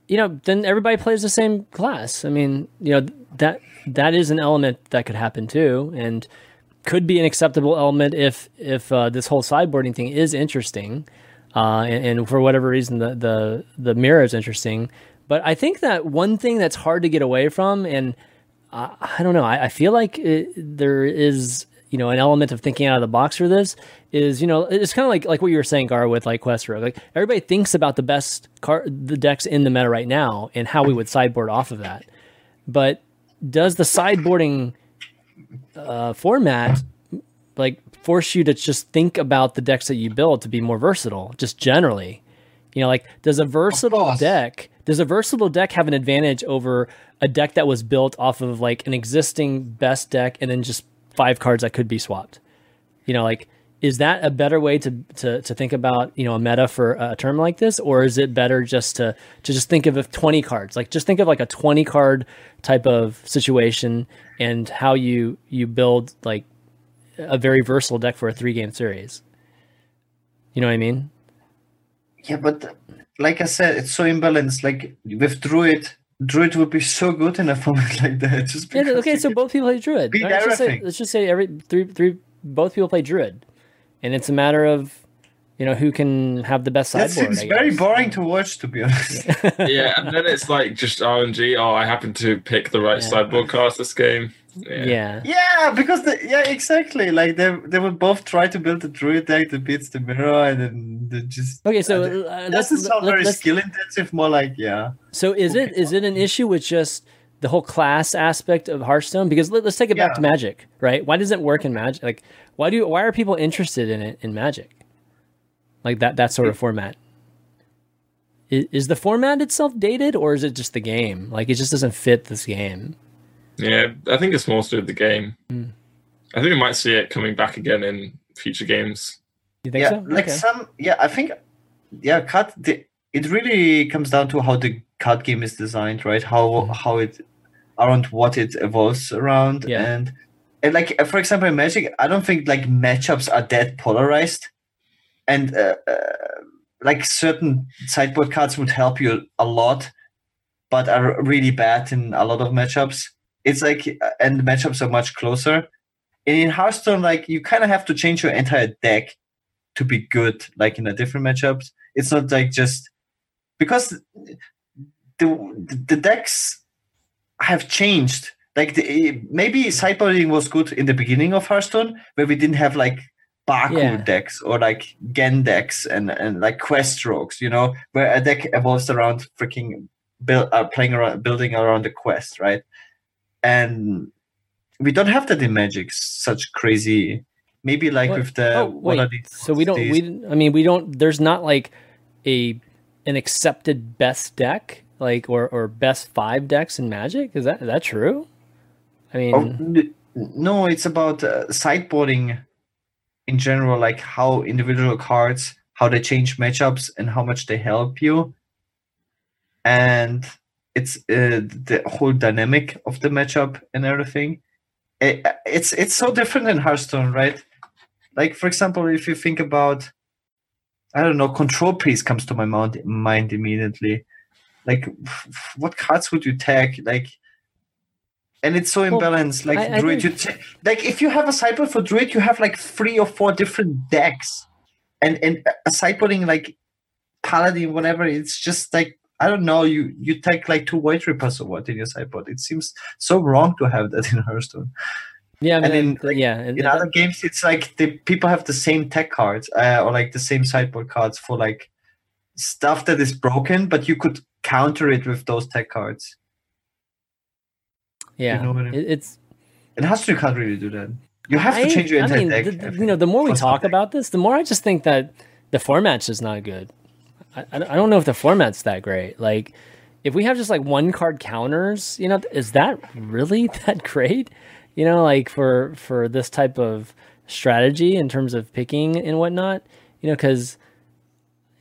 you know, then everybody plays the same class. I mean, you know that that is an element that could happen too, and could be an acceptable element if if uh, this whole sideboarding thing is interesting, uh, and, and for whatever reason the the the mirror is interesting. But I think that one thing that's hard to get away from, and I, I don't know, I, I feel like it, there is you know an element of thinking out of the box for this is you know it's kind of like like what you were saying Gar with like Quest Rogue. like everybody thinks about the best the decks in the meta right now and how we would sideboard off of that but does the sideboarding uh, format like force you to just think about the decks that you build to be more versatile just generally. You know like does a versatile deck does a versatile deck have an advantage over a deck that was built off of like an existing best deck and then just five cards that could be swapped? You know like is that a better way to, to to think about you know a meta for a term like this? Or is it better just to to just think of 20 cards? Like just think of like a 20 card type of situation and how you you build like a very versatile deck for a three game series you know what i mean Yeah, but like I said, it's so imbalanced. Like with Druid, Druid would be so good in a format like that. Just yeah okay so both people play druid beat All right, let's, just say, everything. let's just say every three three both people play druid and it's a matter of you know who can have the best that sideboard seems very boring to watch, to be honest. yeah, and then it's like just RNG. Oh, I happen to pick the right Yeah. sideboard cast this game. Yeah. yeah yeah, because the, yeah, exactly. Like they they would both try to build a Druid deck that beats the mirror, and then they just okay so and uh, it let's, doesn't sound let- very let's skill intensive. More like yeah, So is it is it an issue with just the whole class aspect of Hearthstone? Because let, us take it back to Magic, right? Why does it work in Magic? Like, why do why are people interested in it in Magic? Like that that sort of format. Is, is the format itself dated, or is it just the game? Like it just doesn't fit this game. Yeah, I think it's more to do with the game. Hmm. I think we might see it coming back again in future games. You think yeah, so? like Okay. some yeah. I think yeah, card. The, it really comes down to how the card game is designed, right? How Mhm. how it around what it evolves around, Yeah. and and like uh, for example, in Magic, I don't think like matchups are that polarized, and uh, uh, like certain sideboard cards would help you a lot, but are really bad in a lot of matchups. It's like uh, and the matchups are much closer. And in Hearthstone, like you kind of have to change your entire deck to be good, like in a different matchups. It's not like just because the the decks have changed. Like the, maybe sideboarding was good in the beginning of Hearthstone, where we didn't have like Baku Yeah. decks or like Genn decks and and like Quest Rogues, you know, where a deck evolves around freaking build uh, playing around building around the quest, right? And we don't have that in Magic. Such crazy. Maybe like What? with the oh, what are wait. these? So we don't. these- We. I mean, we don't. There's not like a an accepted best deck, like or or best five decks in Magic. Is that is that true? I mean, Oh, no, it's about uh, sideboarding in general, like how individual cards, how they change matchups, and how much they help you. And it's uh, the whole dynamic of the matchup and everything. It, it's it's so different in Hearthstone, right? Like for example, if you think about, I don't know, Control Priest comes to my mind mind immediately. Like, what cards would you tag? Like, and it's so Well, imbalanced. Like I- I Druid, think- you ta- like if you have a sideboard for Druid, you have like three or four different decks, and and uh, a sideboarding like Paladin, whatever. It's just like I don't know. You you take like two White Reapers or what in your sideboard. It seems so wrong to have that in Hearthstone. yeah, I mean, and in, th- yeah. In other games, it's like the people have the same tech cards uh, or like the same sideboard cards for like stuff that is broken, but you could counter it with those tech cards. yeah, know what I mean? it- it's In Hearthstone, you can't really do that. You have to I- change your I entire mean, deck. the- I you know, the more we talk about this, the more I just think that the format's just not good. I, I don't know if the format's that great. Like, if we have just like one card counters, you know, is that really that great? You know, like for for this type of strategy in terms of picking and whatnot. You know, because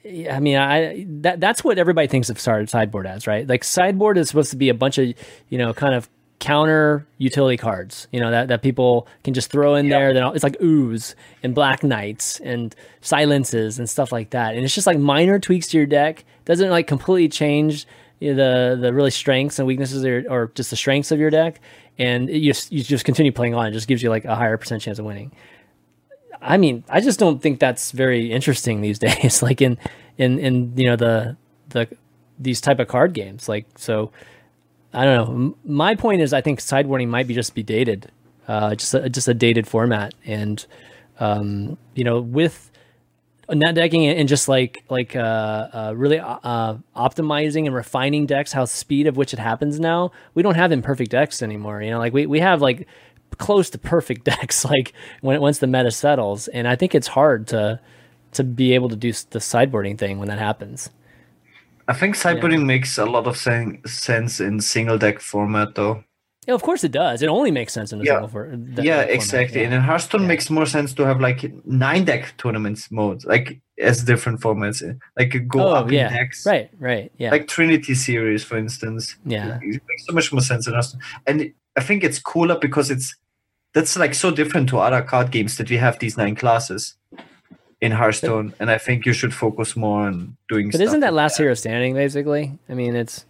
I mean, I that that's what everybody thinks of side- sideboard as, right? Like sideboard is supposed to be a bunch of you know kind of counter utility cards, you know that that people can just throw in there. Then it's like ooze and black knights and silences and stuff like that, and it's just like minor tweaks to your deck. Doesn't like completely change you know, the the really strengths and weaknesses or, or just the strengths of your deck, and it, you just, you just continue playing on. It just gives you like a higher percent chance of winning. I mean, I just don't think that's very interesting these days. like in in in you know the the these type of card games. Like so, I don't know. My point is, I think sideboarding might be just be dated, uh, just a, just a dated format, and um, you know with net decking and just like like uh, uh, really uh, optimizing and refining decks, how speed of which it happens now. We don't have imperfect decks anymore. You know, like we we have like close to perfect decks like when once the meta settles and i think it's hard to to be able to do the sideboarding thing when that happens I think sideboarding makes a lot of sen- sense in single deck format, though. yeah, of course it does it only makes sense in a Yeah. single for yeah, exactly. yeah. And in Hearthstone, Yeah. makes more sense to have like nine deck tournaments modes, like as different formats, like go oh up yeah in decks, right right yeah like Trinity series, for instance. Yeah. it makes so much more sense in Hearthstone. And I think it's cooler because it's that's like so different to other card games that we have these nine classes in Hearthstone, and I think you should focus more on doing. but isn't that like last hero standing basically i mean it's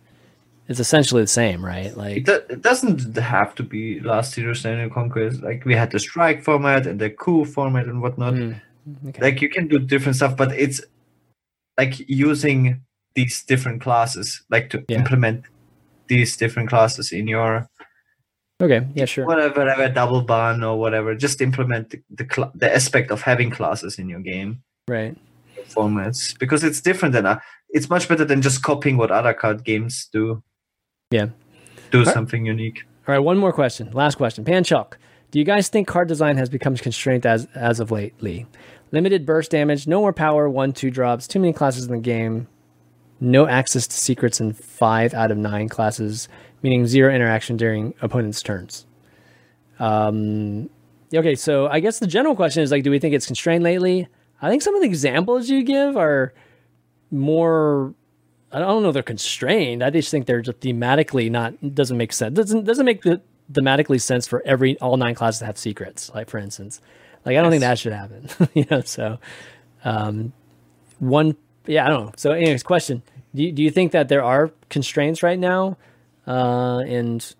it's essentially the same right It, like do- it doesn't have to be last hero standing conquest. Like we had the strike format and the coup format and whatnot. Hmm, okay. Like you can do different stuff, but it's like using these different classes, like to Yeah. implement these different classes in your okay yeah sure whatever, whatever double ban or whatever. Just implement the the, the aspect of having classes in your game right formats because it's different than uh, it's much better than just copying what other card games do. Yeah. do Alright. something unique. all right one more question last question panchuk do you guys think card design has become constrained as as of lately limited burst damage no more power one two drops too many classes in the game no access to secrets in five out of nine classes, meaning zero interaction during opponents' turns. Um, okay, so I guess the general question is like, do we think it's constrained lately? I think some of the examples you give are more. I don't know if they're constrained. I just think they're just thematically not doesn't make sense. Doesn't doesn't make the thematically sense for every all nine classes to have secrets. Like for instance, like I don't think that should happen. you know, so um, one yeah, I don't know. So, anyways, question: Do you, do you think that there are constraints right now, uh, and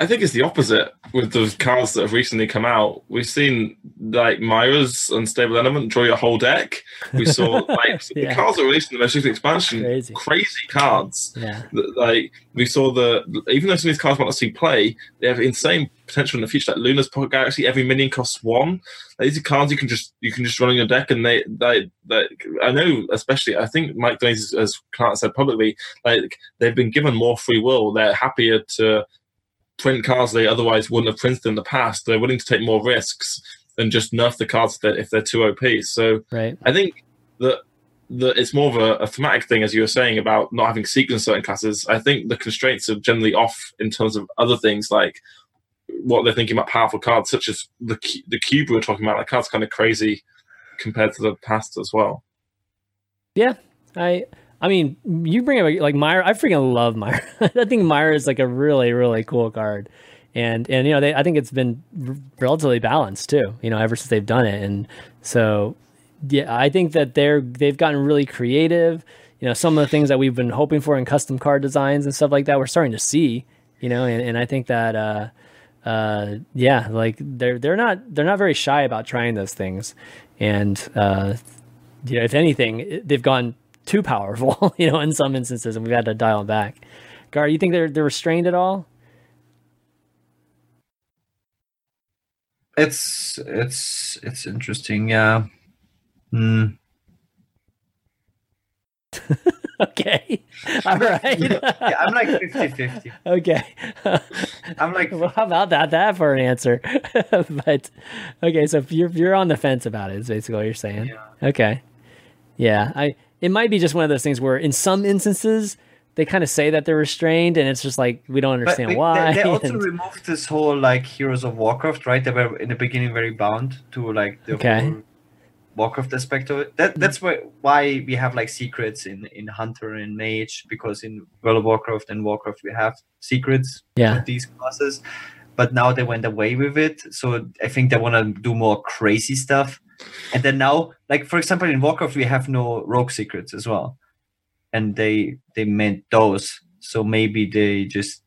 I think it's the opposite with those cards that have recently come out. We've seen like Myra's Unstable Element draw your whole deck. We saw like Yeah. the cards that were released in the most recent expansion, Crazy. crazy, cards. Yeah. Like we saw the even though some of these cards might not see play, they have insane potential in the future. Like Luna's Pocket Galaxy, every minion costs one. Like, these are cards you can just you can just run on your deck, and they they, they I know especially I think Mike Donnelly has Clark said publicly like they've been given more free will. They're happier to print cards they otherwise wouldn't have printed in the past. They're willing to take more risks than just nerf the cards if they're, if they're too OP. So Right. I think that that it's more of a, a thematic thing, as you were saying about not having sequence certain classes. I think the constraints are generally off in terms of other things like what they're thinking about powerful cards, such as the the cube we were talking about. That card's kind of crazy compared to the past as well. Yeah, I I mean, you bring up like Myra. I freaking love Myra. I think Myra is like a really really cool card, and and you know they I think it's been r- relatively balanced too. You know ever since they've done it, and so yeah, I think that they're they've gotten really creative. You know some of the things that we've been hoping for in custom card designs and stuff like that. We're starting to see. You know, and, and I think that. uh uh yeah like they're they're not they're not very shy about trying those things and uh you know, if anything, they've gone too powerful, you know, in some instances, and we've had to dial back. Gar, you think they're they're restrained at all? It's it's it's interesting. Yeah. Hmm. Okay, all right. Yeah, I'm like 50-50. okay. I'm like well, how about that? That for an answer, but okay. So if you're you're on the fence about it. Is basically what you're saying. Yeah. Okay. Yeah, I. It might be just one of those things where, in some instances, they kind of say that they're restrained, and it's just like we don't understand they- why. They, they also and- removed this whole like Heroes of Warcraft, right? They were in the beginning very bound to like the Okay. Warcraft aspect of it. That mm. that's why why we have like secrets in in Hunter and Mage because in World of Warcraft and Warcraft we have secrets yeah. with these classes. But now they went away with it, so I think they want to do more crazy stuff. And then now, like for example, in Warcraft we have no rogue secrets as well, and they they meant those. So maybe they just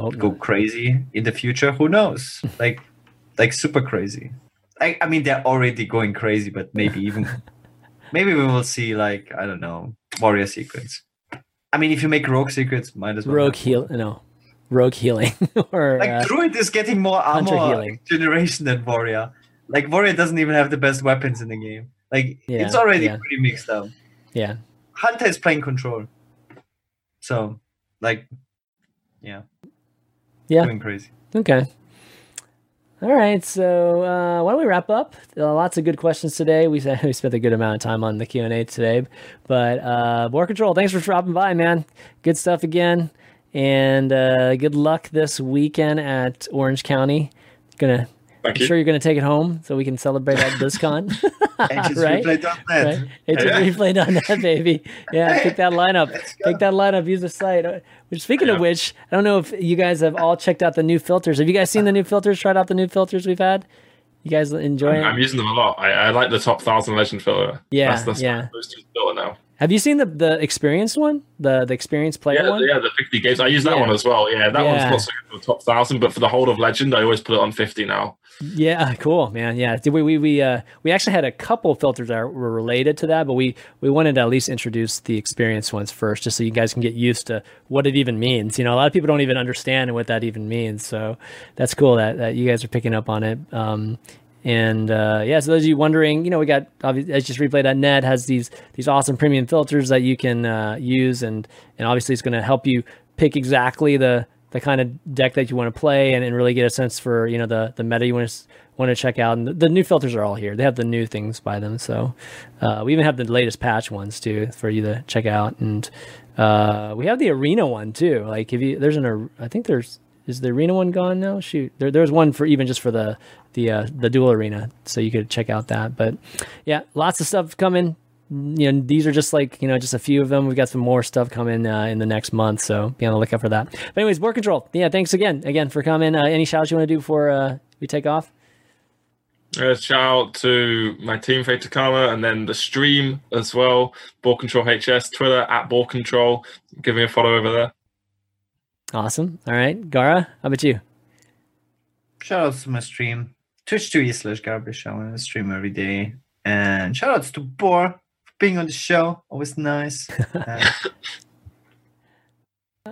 Oh, go crazy in the future. Who knows? Like, like super crazy. I, I mean, they're already going crazy, but maybe even, maybe we will see like I don't know, warrior secrets. I mean, if you make rogue secrets, might as well. rogue heal no rogue healing or Like uh, druid is getting more armor healing. generation than warrior. Like warrior doesn't even have the best weapons in the game. Like Yeah, it's already yeah. pretty mixed up. yeah Hunter is playing control, so like, yeah, Yeah. going crazy. okay all right so uh, why don't we wrap up uh, lots of good questions today we, said we spent a good amount of time on the q&a today but uh BoarControl thanks for dropping by man good stuff again and uh, good luck this weekend at orange county gonna Thank I'm you. sure you're gonna take it home so we can celebrate at BlizzCon. Right? right? It's Yeah. a replay on that baby. Yeah, pick that lineup. Pick that lineup. Use the site. Uh, Which, speaking of which, I don't know if you guys have all checked out the new filters. Have you guys seen the new filters? Tried out the new filters we've had? You guys enjoy I'm it? using them a lot. I, I like the top thousand legend filter. Yeah, that's, that's yeah. my most used filter now. Have you seen the the experienced one? The the experienced player Yeah, one? yeah, the 50 games. I use that Yeah. one as well. Yeah, that Yeah. one's not so good for the top thousand, but for the whole of legend, I always put it on 50 now. Yeah, cool, man. Yeah, Did we we we uh we actually had a couple filters that were related to that, but we we wanted to at least introduce the experienced ones first, just so you guys can get used to what it even means. You know, a lot of people don't even understand what that even means, so that's cool that that you guys are picking up on it. Um, and uh, yeah, so those of you wondering, you know, we got obviously HSReplay.net has these these awesome premium filters that you can uh, use, and and obviously it's going to help you pick exactly the the kind of deck that you want to play, and, and really get a sense for you know the the meta you want to want to check out. And the, the new filters are all here; they have the new things by them. So uh, we even have the latest patch ones too for you to check out, and uh, we have the arena one too. Like if you there's an I think there's is the arena one gone now? Shoot, there, there's one for even just for the the uh, the dual arena, so you could check out that. But yeah, lots of stuff coming. You know, these are just like you know just a few of them. We've got some more stuff coming uh, in the next month, so be on the lookout for that. But anyways, BoarControl. Yeah, thanks again again for coming. Uh, any shouts you want to do before uh, we take off? Uh, shout out to my team, Fate Takama, and then the stream as well. BoarControl HS, Twitter at BoarControl. Give me a follow over there. Awesome. All right, Gara, how about you? Shout outs to my stream. Twitch TV slash garbage show. I stream every day. And shout outs to Boar for being on the show. Always nice.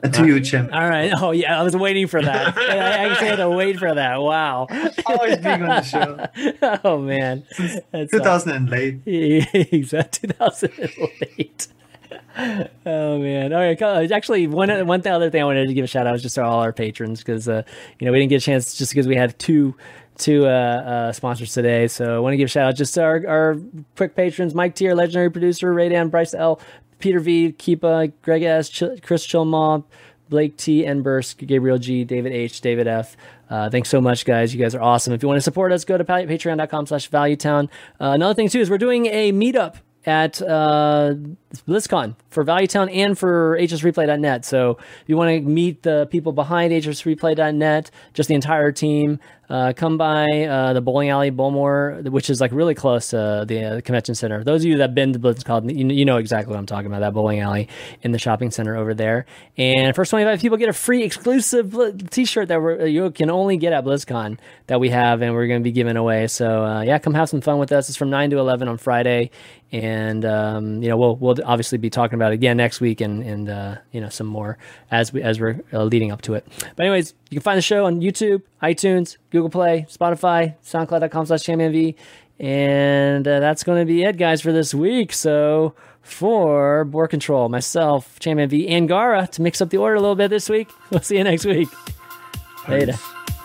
Uh, to you, Chim. All right. Oh yeah, I was waiting for that. I actually had to wait for that. Wow. Always being on the show. oh man, That's 2000 and late. Exactly, 2008. Oh man! All right, actually, one one other thing I wanted to give a shout out was just to all our patrons because uh, you know we didn't get a chance just because we had two two uh, uh, sponsors today. So I want to give a shout out just to our, our quick patrons: Mike Tier, legendary producer, Raydan, Bryce L, Peter V, Keepa, Greg S, Ch- Chris Chilmaw, Blake T, Enburst, Gabriel G, David H, David F. Uh, thanks so much, guys. You guys are awesome. If you want to support us, go to pa- patreon.com slash valuetown. Uh, another thing, too, is we're doing a meetup at uh, BlizzCon for Valuetown and for hsreplay.net. So if you want to meet the people behind hsreplay.net, just the entire team, uh, come by uh, the bowling alley, Bowlmor, which is like really close to the uh, convention center. Those of you that have been to BlizzCon, you, you know exactly what I'm talking about. That bowling alley in the shopping center over there. And first 25 people get a free exclusive T-shirt that we're, you can only get at BlizzCon that we have, and we're going to be giving away. So uh, yeah, come have some fun with us. It's from 9 to 11 on Friday, and um, you know we'll we'll obviously be talking about it again next week, and and uh, you know some more as we as we're uh, leading up to it. But anyways, you can find the show on YouTube, iTunes, Google Play, Spotify, SoundCloud.com/slash and uh, that's going to be it, guys, for this week. So for BoarControl, myself, Champion V, and Gara to mix up the order a little bit this week. We'll see you next week. Later. Peace.